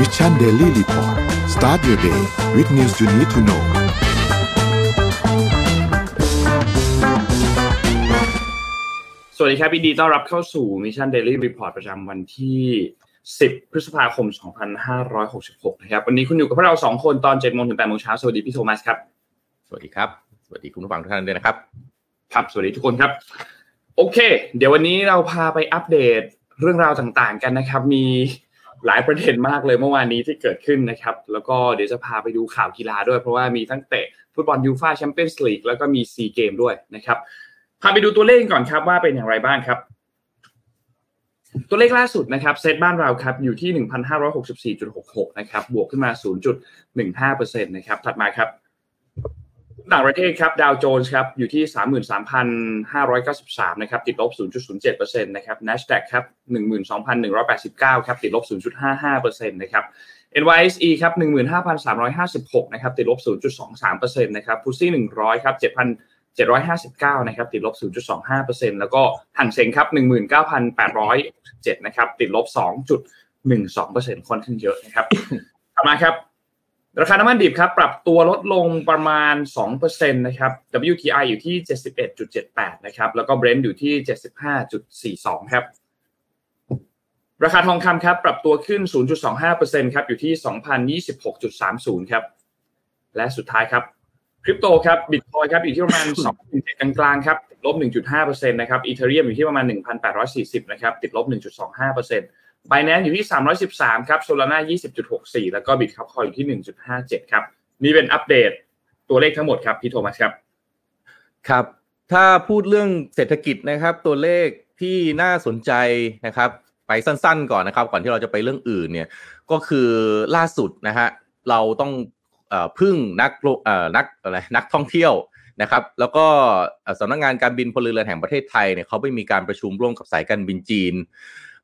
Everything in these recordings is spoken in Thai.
Mission Daily Report start your day with news you need to know สวัสดีครับยินดีต้อนรับเข้าสู่ Mission Daily Report ประจำวันที่ 10 พฤษภาคม 2566 นะครับ วันนี้คุณอยู่กับพวกเรา 2 คนตอน7โมงถึง8โมงเช้า สวัสดีพี่โทมัสครับ สวัสดีครับ สวัสดีคุณผู้ฟังทุกท่านด้วยนะครับ ครับ สวัสดีทุกคนครับ โอเค เดี๋ยววันนี้เราพาไปอัปเดตเรื่องราวต่างๆกันนะครับ มี หลายประเด็นมากเลยเมื่อวานนี้ที่เกิดขึ้นนะครับ แล้วก็เดี๋ยวจะพาไปดูข่าวกีฬาด้วยเพราะว่ามีทั้งเตะฟุตบอลยูฟ่าแชมเปี้ยนส์ลีกแล้วก็มีซีเกมส์ด้วยนะครับพาไปดูตัวเลขก่อนครับว่าเป็นอย่างไรบ้างครับ ตัวเลขล่าสุดนะครับเซตบ้านเราครับอยู่ที่ 1,564.66 นะครับบวกขึ้นมา 0.15%นะครับถัดมาครับ ต่างประเทศครับดาวโจนส์ครับอยู่ที่ 33,593 นะครับติดลบ 0.07%นะครับ NASDAQ ครับ 12,189 ครับติดลบ 0.55%นะครับ NYSE ครับ 15,356 นะครับติดลบ 0.23%นะครับฟุตซี่100 ครับ 7,759 นะครับติดลบ 0.25%แล้วก็หังเซ็งครับ 19,807นะครับติดลบ 2.12%ค่อนข้างเยอะนะครับต่อมาครับ ราคาน้ำมันดิบครับปรับตัวลดลงประมาณ 2%นะครับ WTI อยู่ที่ 71.78 นะครับ แล้วก็ Brent อยู่ที่ 75.42 ครับ ราคาทองคำครับปรับตัวขึ้น 0.25%ครับอยู่ที่ 2,026.30 ครับ และสุดท้ายครับคริปโตครับบิตคอยครับอยู่ที่ประมาณ2กลางกลางๆครับติดลบ 1.5%นะครับอีเทเรียมอยู่ที่ประมาณ 1,840 นะครับติดลบ 1.25% b i n a n c e อยู่ที่ 313 ครับ Solana 20.64 แล้วก็ Bitcoin อยู่ที่ 1.57 ครับ นี่เป็นอัปเดตตัวเลขทั้งหมดครับ พี่โทมัสครับ ครับ ถ้าพูดเรื่องเศรษฐกิจนะครับ ตัวเลขที่น่าสนใจนะครับ ไปสั้นๆก่อนนะครับ ก่อนที่เราจะไปเรื่องอื่นเนี่ย ก็คือล่าสุดนะฮะ เราต้องพึ่งนักนักอะไร นักท่องเที่ยวนะครับ แล้วก็สำนักงงานการบินพลเรือนแห่งประเทศไทยเนี่ยเขาไปมีการประชุมร่วมกับสายการบินจีน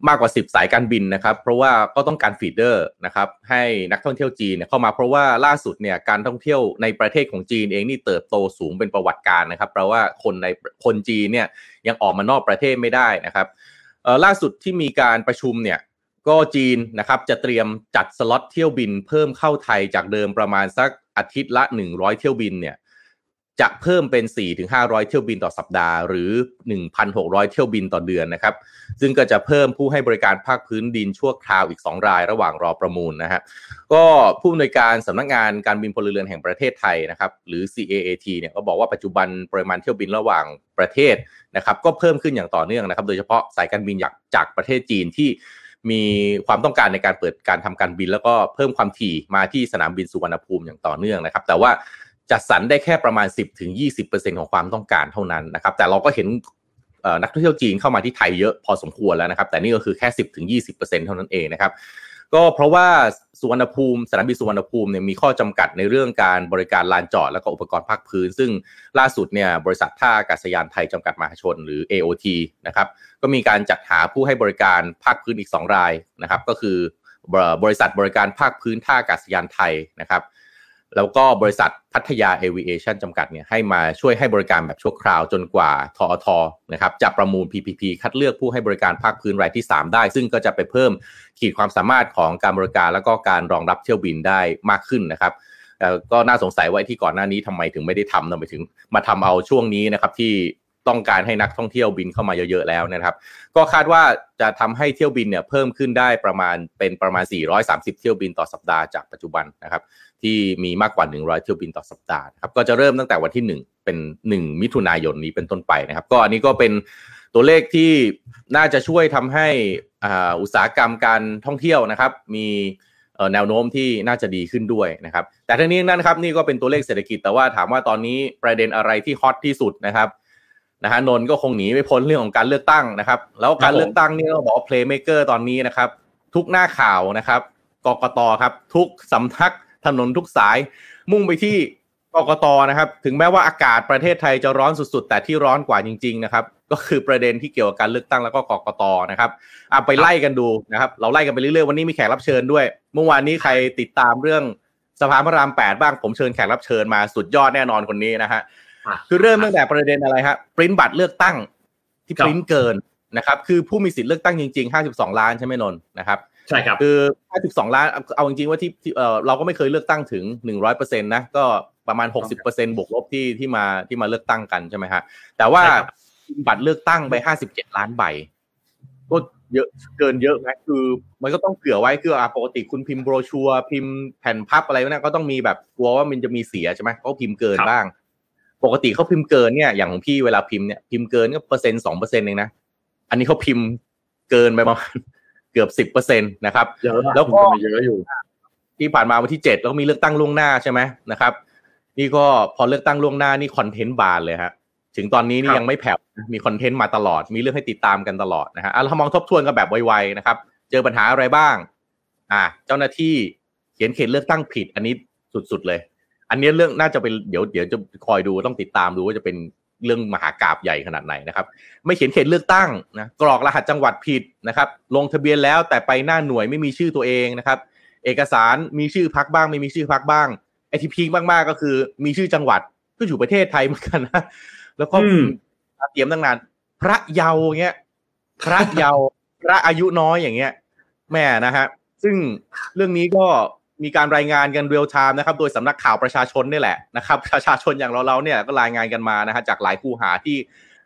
มากกว่า 10 สายการบินนะครับ เพราะว่าก็ต้องการฟีดเดอร์นะครับให้นักท่องเที่ยวจีนเนี่ยเข้ามาเพราะว่าล่าสุดเนี่ยการท่องเที่ยวในประเทศของจีนเองนี่เติบโตสูงเป็นประวัติการนะครับ เพราะว่าคนในคนจีนเนี่ยยังออกมานอกประเทศไม่ได้นะครับล่าสุดที่มีการประชุมเนี่ยก็จีนนะครับจะเตรียมจัดสล็อตเที่ยวบินเพิ่มเข้าไทยจากเดิมประมาณสักอาทิตย์ละ 100 เที่ยวบินเนี่ย จะเพิ่มเป็น 4-500 เที่ยวบินต่อสัปดาห์ หรือ 1,600 เที่ยวบินต่อเดือนนะครับ ซึ่งก็จะเพิ่มผู้ให้บริการภาคพื้นดินชั่วคราวอีก 2 รายระหว่างรอประมูลนะฮะ ก็ผู้อำนวยการสำนักงานการบินพลเรือนแห่งประเทศไทยนะครับ หรือ CAAT เนี่ยก็บอกว่าปัจจุบันปริมาณเที่ยวบินระหว่างประเทศนะครับ ก็เพิ่มขึ้นอย่างต่อเนื่องนะครับ โดยเฉพาะสายการบินจากประเทศจีนที่มีความต้องการในการเปิดการทำการบิน แล้วก็เพิ่มความถี่มาที่สนามบินสุวรรณภูมิอย่างต่อเนื่องนะครับ แต่ว่า จัดสรรได้แค่ประมาณ 10-20%ของความต้องการเท่านั้นนะครับ แต่เราก็เห็นนักท่องเที่ยวจีนเข้ามาที่ไทยเยอะพอสมควรแล้วนะครับ แต่นี่ก็คือแค่ 10-20%เท่านั้นเองนะครับก็เพราะว่าสุวรรณภูมิสนามบินสุวรรณภูมิเนี่ยมีข้อจำกัดในเรื่องการบริการลานจอดและก็อุปกรณ์ภาคพื้น ซึ่งล่าสุดเนี่ยบริษัทท่าอากาศยานไทยจำกัดมหาชนหรือ AOT นะครับก็มีการจัดหาผู้ให้บริการภาคพื้นอีก 2 รายนะครับ ก็คือบริษัทบริการภาคพื้นท่าอากาศยานไทยนะครับ แล้วก็บริษัทพัทยาเอวิเอชันจำกัดเนี่ยให้มาช่วยให้บริการแบบชั่วคราวจนกว่าทอทนะครับจะประมูล PPP คัดเลือกผู้ให้บริการภาคพื้นรายที่ 3 ได้ ซึ่งก็จะไปเพิ่มขีดความสามารถของการบริการ แล้วก็การรองรับเที่ยวบินได้มากขึ้นนะครับก็น่าสงสัยว่าที่ก่อนหน้านี้ทำไมถึงไม่ได้ทำทำไมถึงมาทำเอาช่วงนี้นะครับที่ ต้องการให้นักท่องเที่ยวบินเข้ามาเยอะๆแล้วนะครับ ก็คาดว่าจะทำให้เที่ยวบินเนี่ยเพิ่มขึ้นได้ประมาณเป็นประมาณ 430 เที่ยวบินต่อสัปดาห์จากปัจจุบันนะครับที่มีมากกว่า 100 เที่ยวบินต่อสัปดาห์นะครับก็จะเริ่มตั้งแต่วันที่ 1 เป็น 1 มิถุนายนนี้เป็นต้นไปนะครับ ก็อันนี้ก็เป็นตัวเลขที่น่าจะช่วยทำให้อุตสาหกรรมการท่องเที่ยวนะครับ มีแนวโน้มที่น่าจะดีขึ้นด้วยนะครับ แต่ทั้งนี้นั้นครับนี่ก็เป็นตัวเลขเศรษฐกิจแต่ว่าถามว่าตอนนี้ประเด็นอะไรที่ฮอตที่สุดนะครับ นะฮะนนท์ก็คงหนีไม่พ้นเรื่องของการเลือกตั้งนะครับ แล้วการเลือกตั้งนี่เราบอกว่า playmaker ตอนนี้นะครับ ทุกหน้าข่าวนะครับกกตครับ ทุกสำนักถนนทุกสาย มุ่งไปที่กกตนะครับ ถึงแม้ว่าอากาศประเทศไทยจะร้อนสุดๆ แต่ที่ร้อนกว่าจริง ๆ นะครับ ก็คือประเด็นที่เกี่ยวกับการเลือกตั้งแล้วก็กกตนะครับเอาไปไล่กันดูนะครับ เราไล่กันไปเรื่อยๆวันนี้มีแขกรับเชิญด้วย เมื่อวานนี้ใครติดตามเรื่องสะพานพระรามแปดบ้างผมเชิญแขกรับเชิญมาสุดยอดแน่นอนคนนี้นะฮะ คือเริ่มตั้งแต่ประเด็นอะไรครับปริ้นบัตรเลือกตั้งที่ปริ้นเกินนะครับ คือผู้มีสิทธิ์เลือกตั้งจริง ๆ 52 ล้านใช่ไหมนนนะครับ ใช่ครับ คือ 52 ล้าน เอาจริงๆว่าที่เออเราก็ไม่เคยเลือกตั้งถึง 100%นะ ก็ประมาณ 60%บวกลบที่ที่มาที่มาเลือกตั้งกันใช่ไหมฮะ แต่ว่าบัตรเลือกตั้งไป 57 ล้านใบ ก็เยอะเกินเยอะนะคือ มันก็ต้องเผื่อไว้คือปกติคุณพิมพ์โบรชัว พิมพ์แผ่นพับอะไรนะก็ต้องมีแบบกลัวว่ามันจะมีเสียใช่ไหมก็พิมพ์เกินบ้าง ปกติเขาพิมพ์เกินเนี่ยอย่างของพี่เวลาพิมพ์เนี่ยพิมพ์เกินก็เปอร์เซ็นต์สองเปอร์เซ็นต์เองนะอันนี้เขาพิมพ์เกินไปประมาณเกือบสิบเปอร์เซ็นต์นะครับเยอะแล้วก็เยอะอยู่ ที่ผ่านมาวันที่เจ็ดแล้วก็มีเลือกตั้งล่วงหน้าใช่ไหมนะครับ นี่ก็พอเลือกตั้งล่วงหน้านี่ content บานเลยฮะถึงตอนนี้นี่ครับยังไม่แผ่วมี content มาตลอด มีเรื่องให้ติดตามกันตลอดนะฮะอะเรามองทบทวนกันแบบไวๆนะครับ เจอปัญหาอะไรบ้าง อ่า เจ้าหน้าที่เขียนเขตเลือกตั้งผิด อันนี้สุดๆเลย อันนี้เรื่องน่าจะเป็นเดี๋ยวเดี๋ยวจะคอยดูต้องติดตามดูว่าจะเป็นเรื่องมหากราบใหญ่ขนาดไหนนะครับ ไม่เขียนเขตเลือกตั้งนะกรอกรหัสจังหวัดผิดนะครับ ลงทะเบียนแล้วแต่ไปหน้าหน่วยไม่มีชื่อตัวเองนะครับ เอกสารมีชื่อพักบ้าง ไม่มีชื่อพักบ้างไอที่พีคมากๆก็คือ มีชื่อจังหวัดก็อยู่ประเทศไทยเหมือนกันนะแล้วก็อืมเตรียมตั้งนาน พระเยาว์เงี้ย พระเยาว์พระอายุน้อยอย่างเงี้ย แม่นะฮะซึ่งเรื่องนี้ก็ มีการรายงานกัน real time นะครับ โดยสำนักข่าวประชาชนนี่แหละนะครับ ประชาชนอย่างเราเราๆเนี่ยก็รายงานกันมานะฮะจากหลายคูหาที่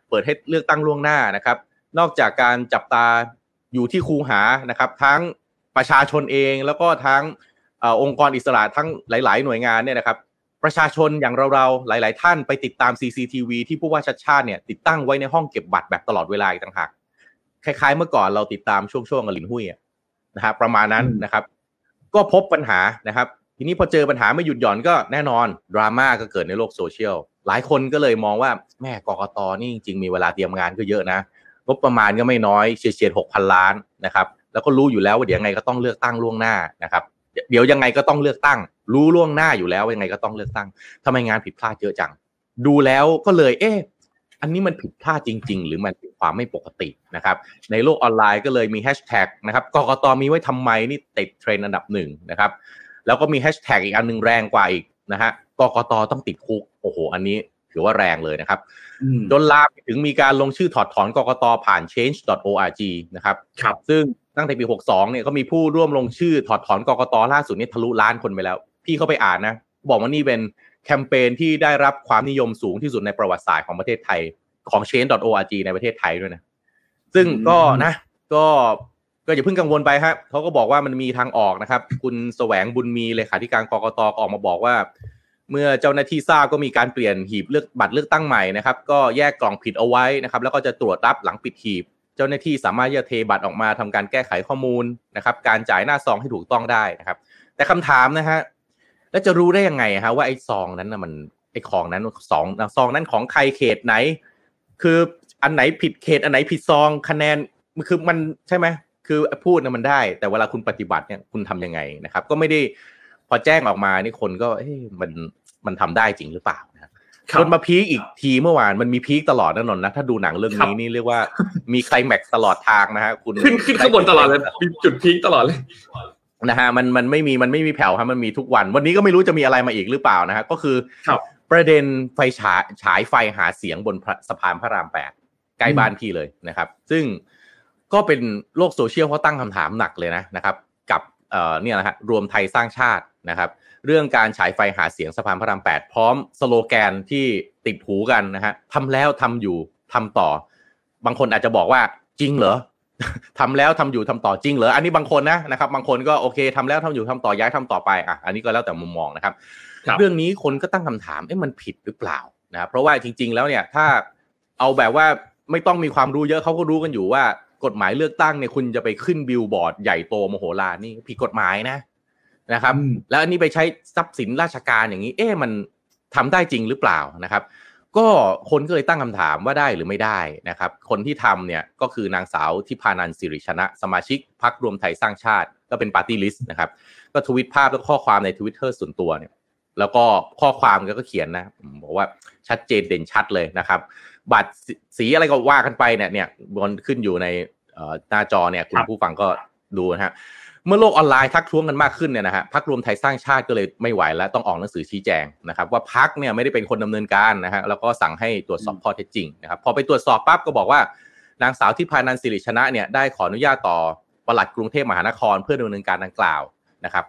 เปิดให้เลือกตั้งล่วงหน้านะครับ นอกจากการจับตาอยู่ที่คูหานะครับ ทั้งประชาชนเองแล้วก็ทั้งองค์กรอิสระทั้งหลาย ๆ หน่วยงานเนี่ยนะครับประชาชนอย่างเราๆ หลาย ๆ ท่านไปติดตาม CCTV ที่ผู้ว่าชัดชาติเนี่ยติดตั้งไว้ในห้องเก็บบัตรแบบตลอดเวลาต่างหากคล้าย ๆ เมื่อก่อนเราติดตามช่วงๆกับลินหุ้ยอะนะฮะประมาณนั้นนะครับ ก็พบปัญหานะครับ ทีนี้พอเจอปัญหาไม่หยุดหย่อนก็แน่นอนดราม่าก็เกิดในโลกโซเชียลหลายคนก็เลยมองว่าแม่กกตนี่จริงๆมีเวลาเตรียมงานก็เยอะนะงบประมาณก็ไม่น้อยเฉียดหกพันล้านนะครับแล้วก็รู้อยู่แล้วว่าเดี๋ยวยังไงก็ต้องเลือกตั้งล่วงหน้านะครับ เดี๋ยวยังไงก็ต้องเลือกตั้ง รู้ล่วงหน้าอยู่แล้วยังไงก็ต้องเลือกตั้งทำไมงานผิดพลาดเยอะจัง ดูแล้วก็เลย เอ๊ะ อันนี้มันผิดพลาดจริง ๆ หรือมันเป็นความไม่ปกตินะครับ ในโลกออนไลน์ก็เลยมีแฮชแท็กนะครับกกตมีไว้ทำไมนี่ติดเทรนด์อันดับหนึ่งนะครับ แล้วก็มีแฮชแท็กอีกอันหนึ่งแรงกว่าอีกนะฮะกกตต้องติดคุกโอ้โห อันนี้ถือว่าแรงเลยนะครับอืมจนลามไปถึงมีการลงชื่อถอดถอนกกตผ่าน change.org นะครับครับซึ่งตั้งแต่ปี 62 เนี่ยก็มีผู้ร่วมลงชื่อถอดถอนกกตล่าสุดนี่ทะลุล้านคนไปแล้ว พี่เข้าไปอ่านนะ บอกว่านี่เป็น แคมเปญที่ได้รับความนิยมสูงที่สุดในประวัติศาสตร์ของประเทศไทยของ change.org ในประเทศไทยด้วยนะ ซึ่งก็นะ ก็ก็อย่าเพิ่งกังวลไปครับเขาก็บอกว่ามันมีทางออกนะครับ คุณแสวงบุญมีเลขาธิการกกตก็ออกมาบอกว่า เมื่อเจ้าหน้าที่ทราบก็มีการเปลี่ยนหีบเลือกบัตรเลือกตั้งใหม่นะครับ ก็แยกกล่องผิดเอาไว้นะครับ แล้วก็จะตรวจรับหลังปิดหีบ เจ้าหน้าที่สามารถที่จะเทบัตรออกมาทำการแก้ไขข้อมูลนะครับ การจ่ายหน้าซองให้ถูกต้องได้นะครับ แต่คำถามนะฮะ แล้วจะรู้ได้ยังไงฮะว่าไอ้ซองนั้นนะมันไอ้ของนั้นสองซองนั้นของใครเขตไหน คืออันไหนผิดเขตอันไหนผิดซองคะแนนคือมันใช่ไหมคือพูดนะมันได้ แต่เวลาคุณปฏิบัติเนี่ยคุณทำยังไงนะครับ ก็ไม่ได้พอแจ้งออกมานี่คนก็เอ๊ะมันมันทำได้จริงหรือเปล่านะครัจนมา peak อีกทีเมื่อวานมันมี peak ตลอดนะนนท์นะถ้าดูหนังเรื่องนี้นี่เรียกว่ามีไคลแม็กซ์ตลอดทางนะฮะคุณขึ้นขึ้นข้างบนตลอดเลยมีจุด peak ตลอดเลย นะฮะมันมันไม่มีมันไม่มีแผ่วฮะมันมีทุกวัน วันนี้ก็ไม่รู้จะมีอะไรมาอีกหรือเปล่านะฮะก็คือครับประเด็นไฟฉายฉายไฟหาเสียงบนพระสะพานพระรามแปดใกล้บ้านพี่เลยนะครับ ซึ่งก็เป็นโลกโซเชียลเขาตั้งคำถามหนักเลยนะนะครับ กับเอ่อเนี่ยนะฮะรวมไทยสร้างชาตินะครับ เรื่องการฉายไฟหาเสียงสะพานพระรามแปดพร้อมสโลแกนที่ติดหูกันนะฮะทำแล้วทำอยู่ทำต่อ บางคนอาจจะบอกว่าจริงเหรอ ทำแล้วทำอยู่ทำต่อจริงเหรออันนี้บางคนนะนะครับ บางคนก็โอเคทำแล้วทำอยู่ทำต่อย้ายทำต่อไปอะอันนี้ก็แล้วแต่มุมมองนะครับครับเรื่องนี้คนก็ตั้งคำถามเอ๊ะมันผิดหรือเปล่านะครับเพราะว่าจริง ๆ แล้วเนี่ยถ้าเอาแบบว่าไม่ต้องมีความรู้เยอะเขาก็รู้กันอยู่ว่ากฎหมายเลือกตั้งเนี่ยคุณจะไปขึ้นบิลบอร์ดใหญ่โตมโหฬารนี่ผิดกฎหมายนะนะครับอืมแล้วอันนี้ไปใช้ทรัพย์สินราชการอย่างนี้ เอ๊ะมันทำได้จริงหรือเปล่านะครับ ก็คนก็เลยตั้งคำถามว่าได้หรือไม่ได้นะครับ คนที่ทำเนี่ยก็คือนางสาวทิพานัน ศิริชนะ สมาชิกพรรครวมไทยสร้างชาติ ก็เป็น party list นะครับ ก็ทวิตภาพและข้อความในทวิตเตอร์ส่วนตัวเนี่ย แล้วก็ข้อความก็เขียนนะบอกว่าชัดเจนเด่นชัดเลยนะครับ บัตรสีอะไรก็ว่ากันไปเนี่ยเนี่ยบนขึ้นอยู่ในหน้าจอเนี่ยคุณผู้ฟังก็ดูนะฮะ เมื่อโลกออนไลน์ทักท้วงกันมากขึ้นเนี่ยนะฮะพักรวมไทยสร้างชาติก็เลยไม่ไหวแล้วต้องออกหนังสือชี้แจงนะครับว่าพักเนี่ยไม่ได้เป็นคนดำเนินการนะฮะแล้วก็สั่งให้ตรวจสอบข้อเท็จจริงนะครับพอไปตรวจสอบปั๊บก็บอกว่านางสาวทิพานันสิริชนะเนี่ยได้ขออนุญาตต่อปลัดกรุงเทพมหานครเพื่อดำเนินการดังกล่าวนะครับ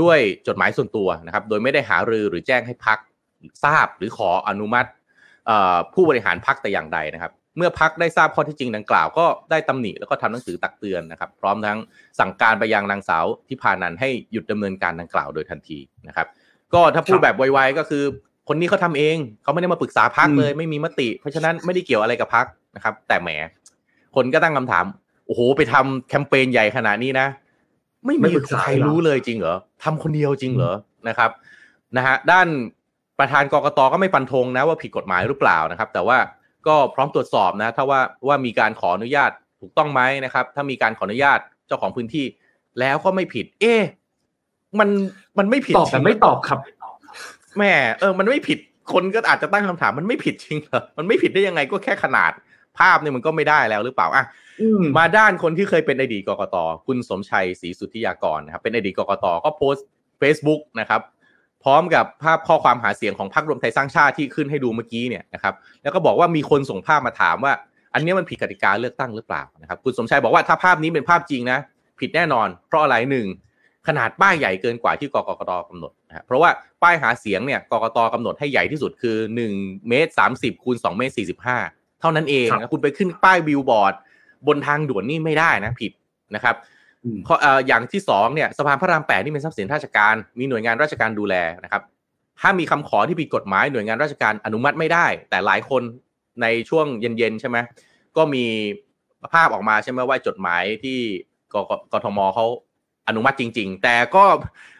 ด้วยจดหมายส่วนตัวนะครับ โดยไม่ได้หารือหรือแจ้งให้พักทราบหรือขออนุมัติผู้บริหารพักแต่อย่างใดนะครับ เมื่อพักได้ทราบข้อที่จริงดังกล่าวก็ได้ตำหนิแล้วก็ทำหนังสือตักเตือนนะครับ พร้อมทั้งสั่งการไปยังนางสาวที่พานันให้หยุดดำเนินการดังกล่าวโดยทันทีนะครับ ก็ถ้าพูดแบบไวๆก็คือ คนนี้เขาทาเองเขาไม่ได้มาปรึกษาพักเลย ไม่มีมติ เพราะฉะนั้นไม่ได้เกี่ยวอะไรกับพักนะครับ แต่แหม คนก็ตั้งคำถามโอ้โหไปทำแคมเปญใหญ่ขนาดนี้นะ ไม่มีใครรู้เลยจริงเหรอทำคนเดียวจริงเหรอนะครับนะฮะด้านประธานกรกตก็ไม่ฟันธงนะว่าผิดกฎหมายหรือเปล่านะครับ แต่ว่า ก็พร้อมตรวจสอบนะถ้าว่าว่ามีการขออนุญาตถูกต้องไหมนะครับ ถ้ามีการขออนุญาตเจ้าของพื้นที่ แล้วก็ไม่ผิด เอ๊มันมันไม่ผิดตอบแต่ไม่ตอบครับแม่เออ มันไม่ผิดคนก็อาจจะตั้งคำถามมันไม่ผิดจริงเหรอมันไม่ผิดได้ยังไงก็แค่ขนาดภาพเนี่ยมันก็ไม่ได้แล้วหรือเปล่าอะมาด้านคนที่เคยเป็นอดีตกกตคุณสมชัยศรีสุทธิยากรนะครับเป็นอดีตกกตก็โพสต์ Facebook นะครับ พร้อมกับภาพข้อความหาเสียงของพรรครวมไทยสร้างชาติที่ขึ้นให้ดูเมื่อกี้เนี่ยนะครับแล้วก็บอกว่ามีคนส่งภาพมาถามว่า อันนี้มันผิดกติกาเลือกตั้งหรือเปล่านะครับคุณสมชัยบอกว่าถ้าภาพนี้เป็นภาพจริงนะ ผิดแน่นอน เพราะอะไรหนึ่งขนาดป้ายใหญ่เกินกว่าที่กกตกำหนดนะเพราะว่าป้ายหาเสียงเนี่ยกกตกำหนดให้ใหญ่ที่สุดคือ1เมตร30คูณ2เมตร45 เท่านั้นเองนะคุณไปขึ้นป้ายบิลบอร์ดบนทางด่วนนี่ไม่ได้นะผิดนะครับ อย่างที่สองเนี่ยสะพานพระรามแปดนี่เป็นทรัพย์สินราชการมีหน่วยงานราชการดูแลนะครับถ้ามีคำขอที่ผิดกฎหมายหน่วยงานราชการอนุมัติไม่ได้ แต่หลายคนในช่วงเย็นๆใช่ไหมก็มีภาพออกมาใช่ไหมว่าจดหมายที่กทมเขาอนุมัติจริง ๆ แต่ก็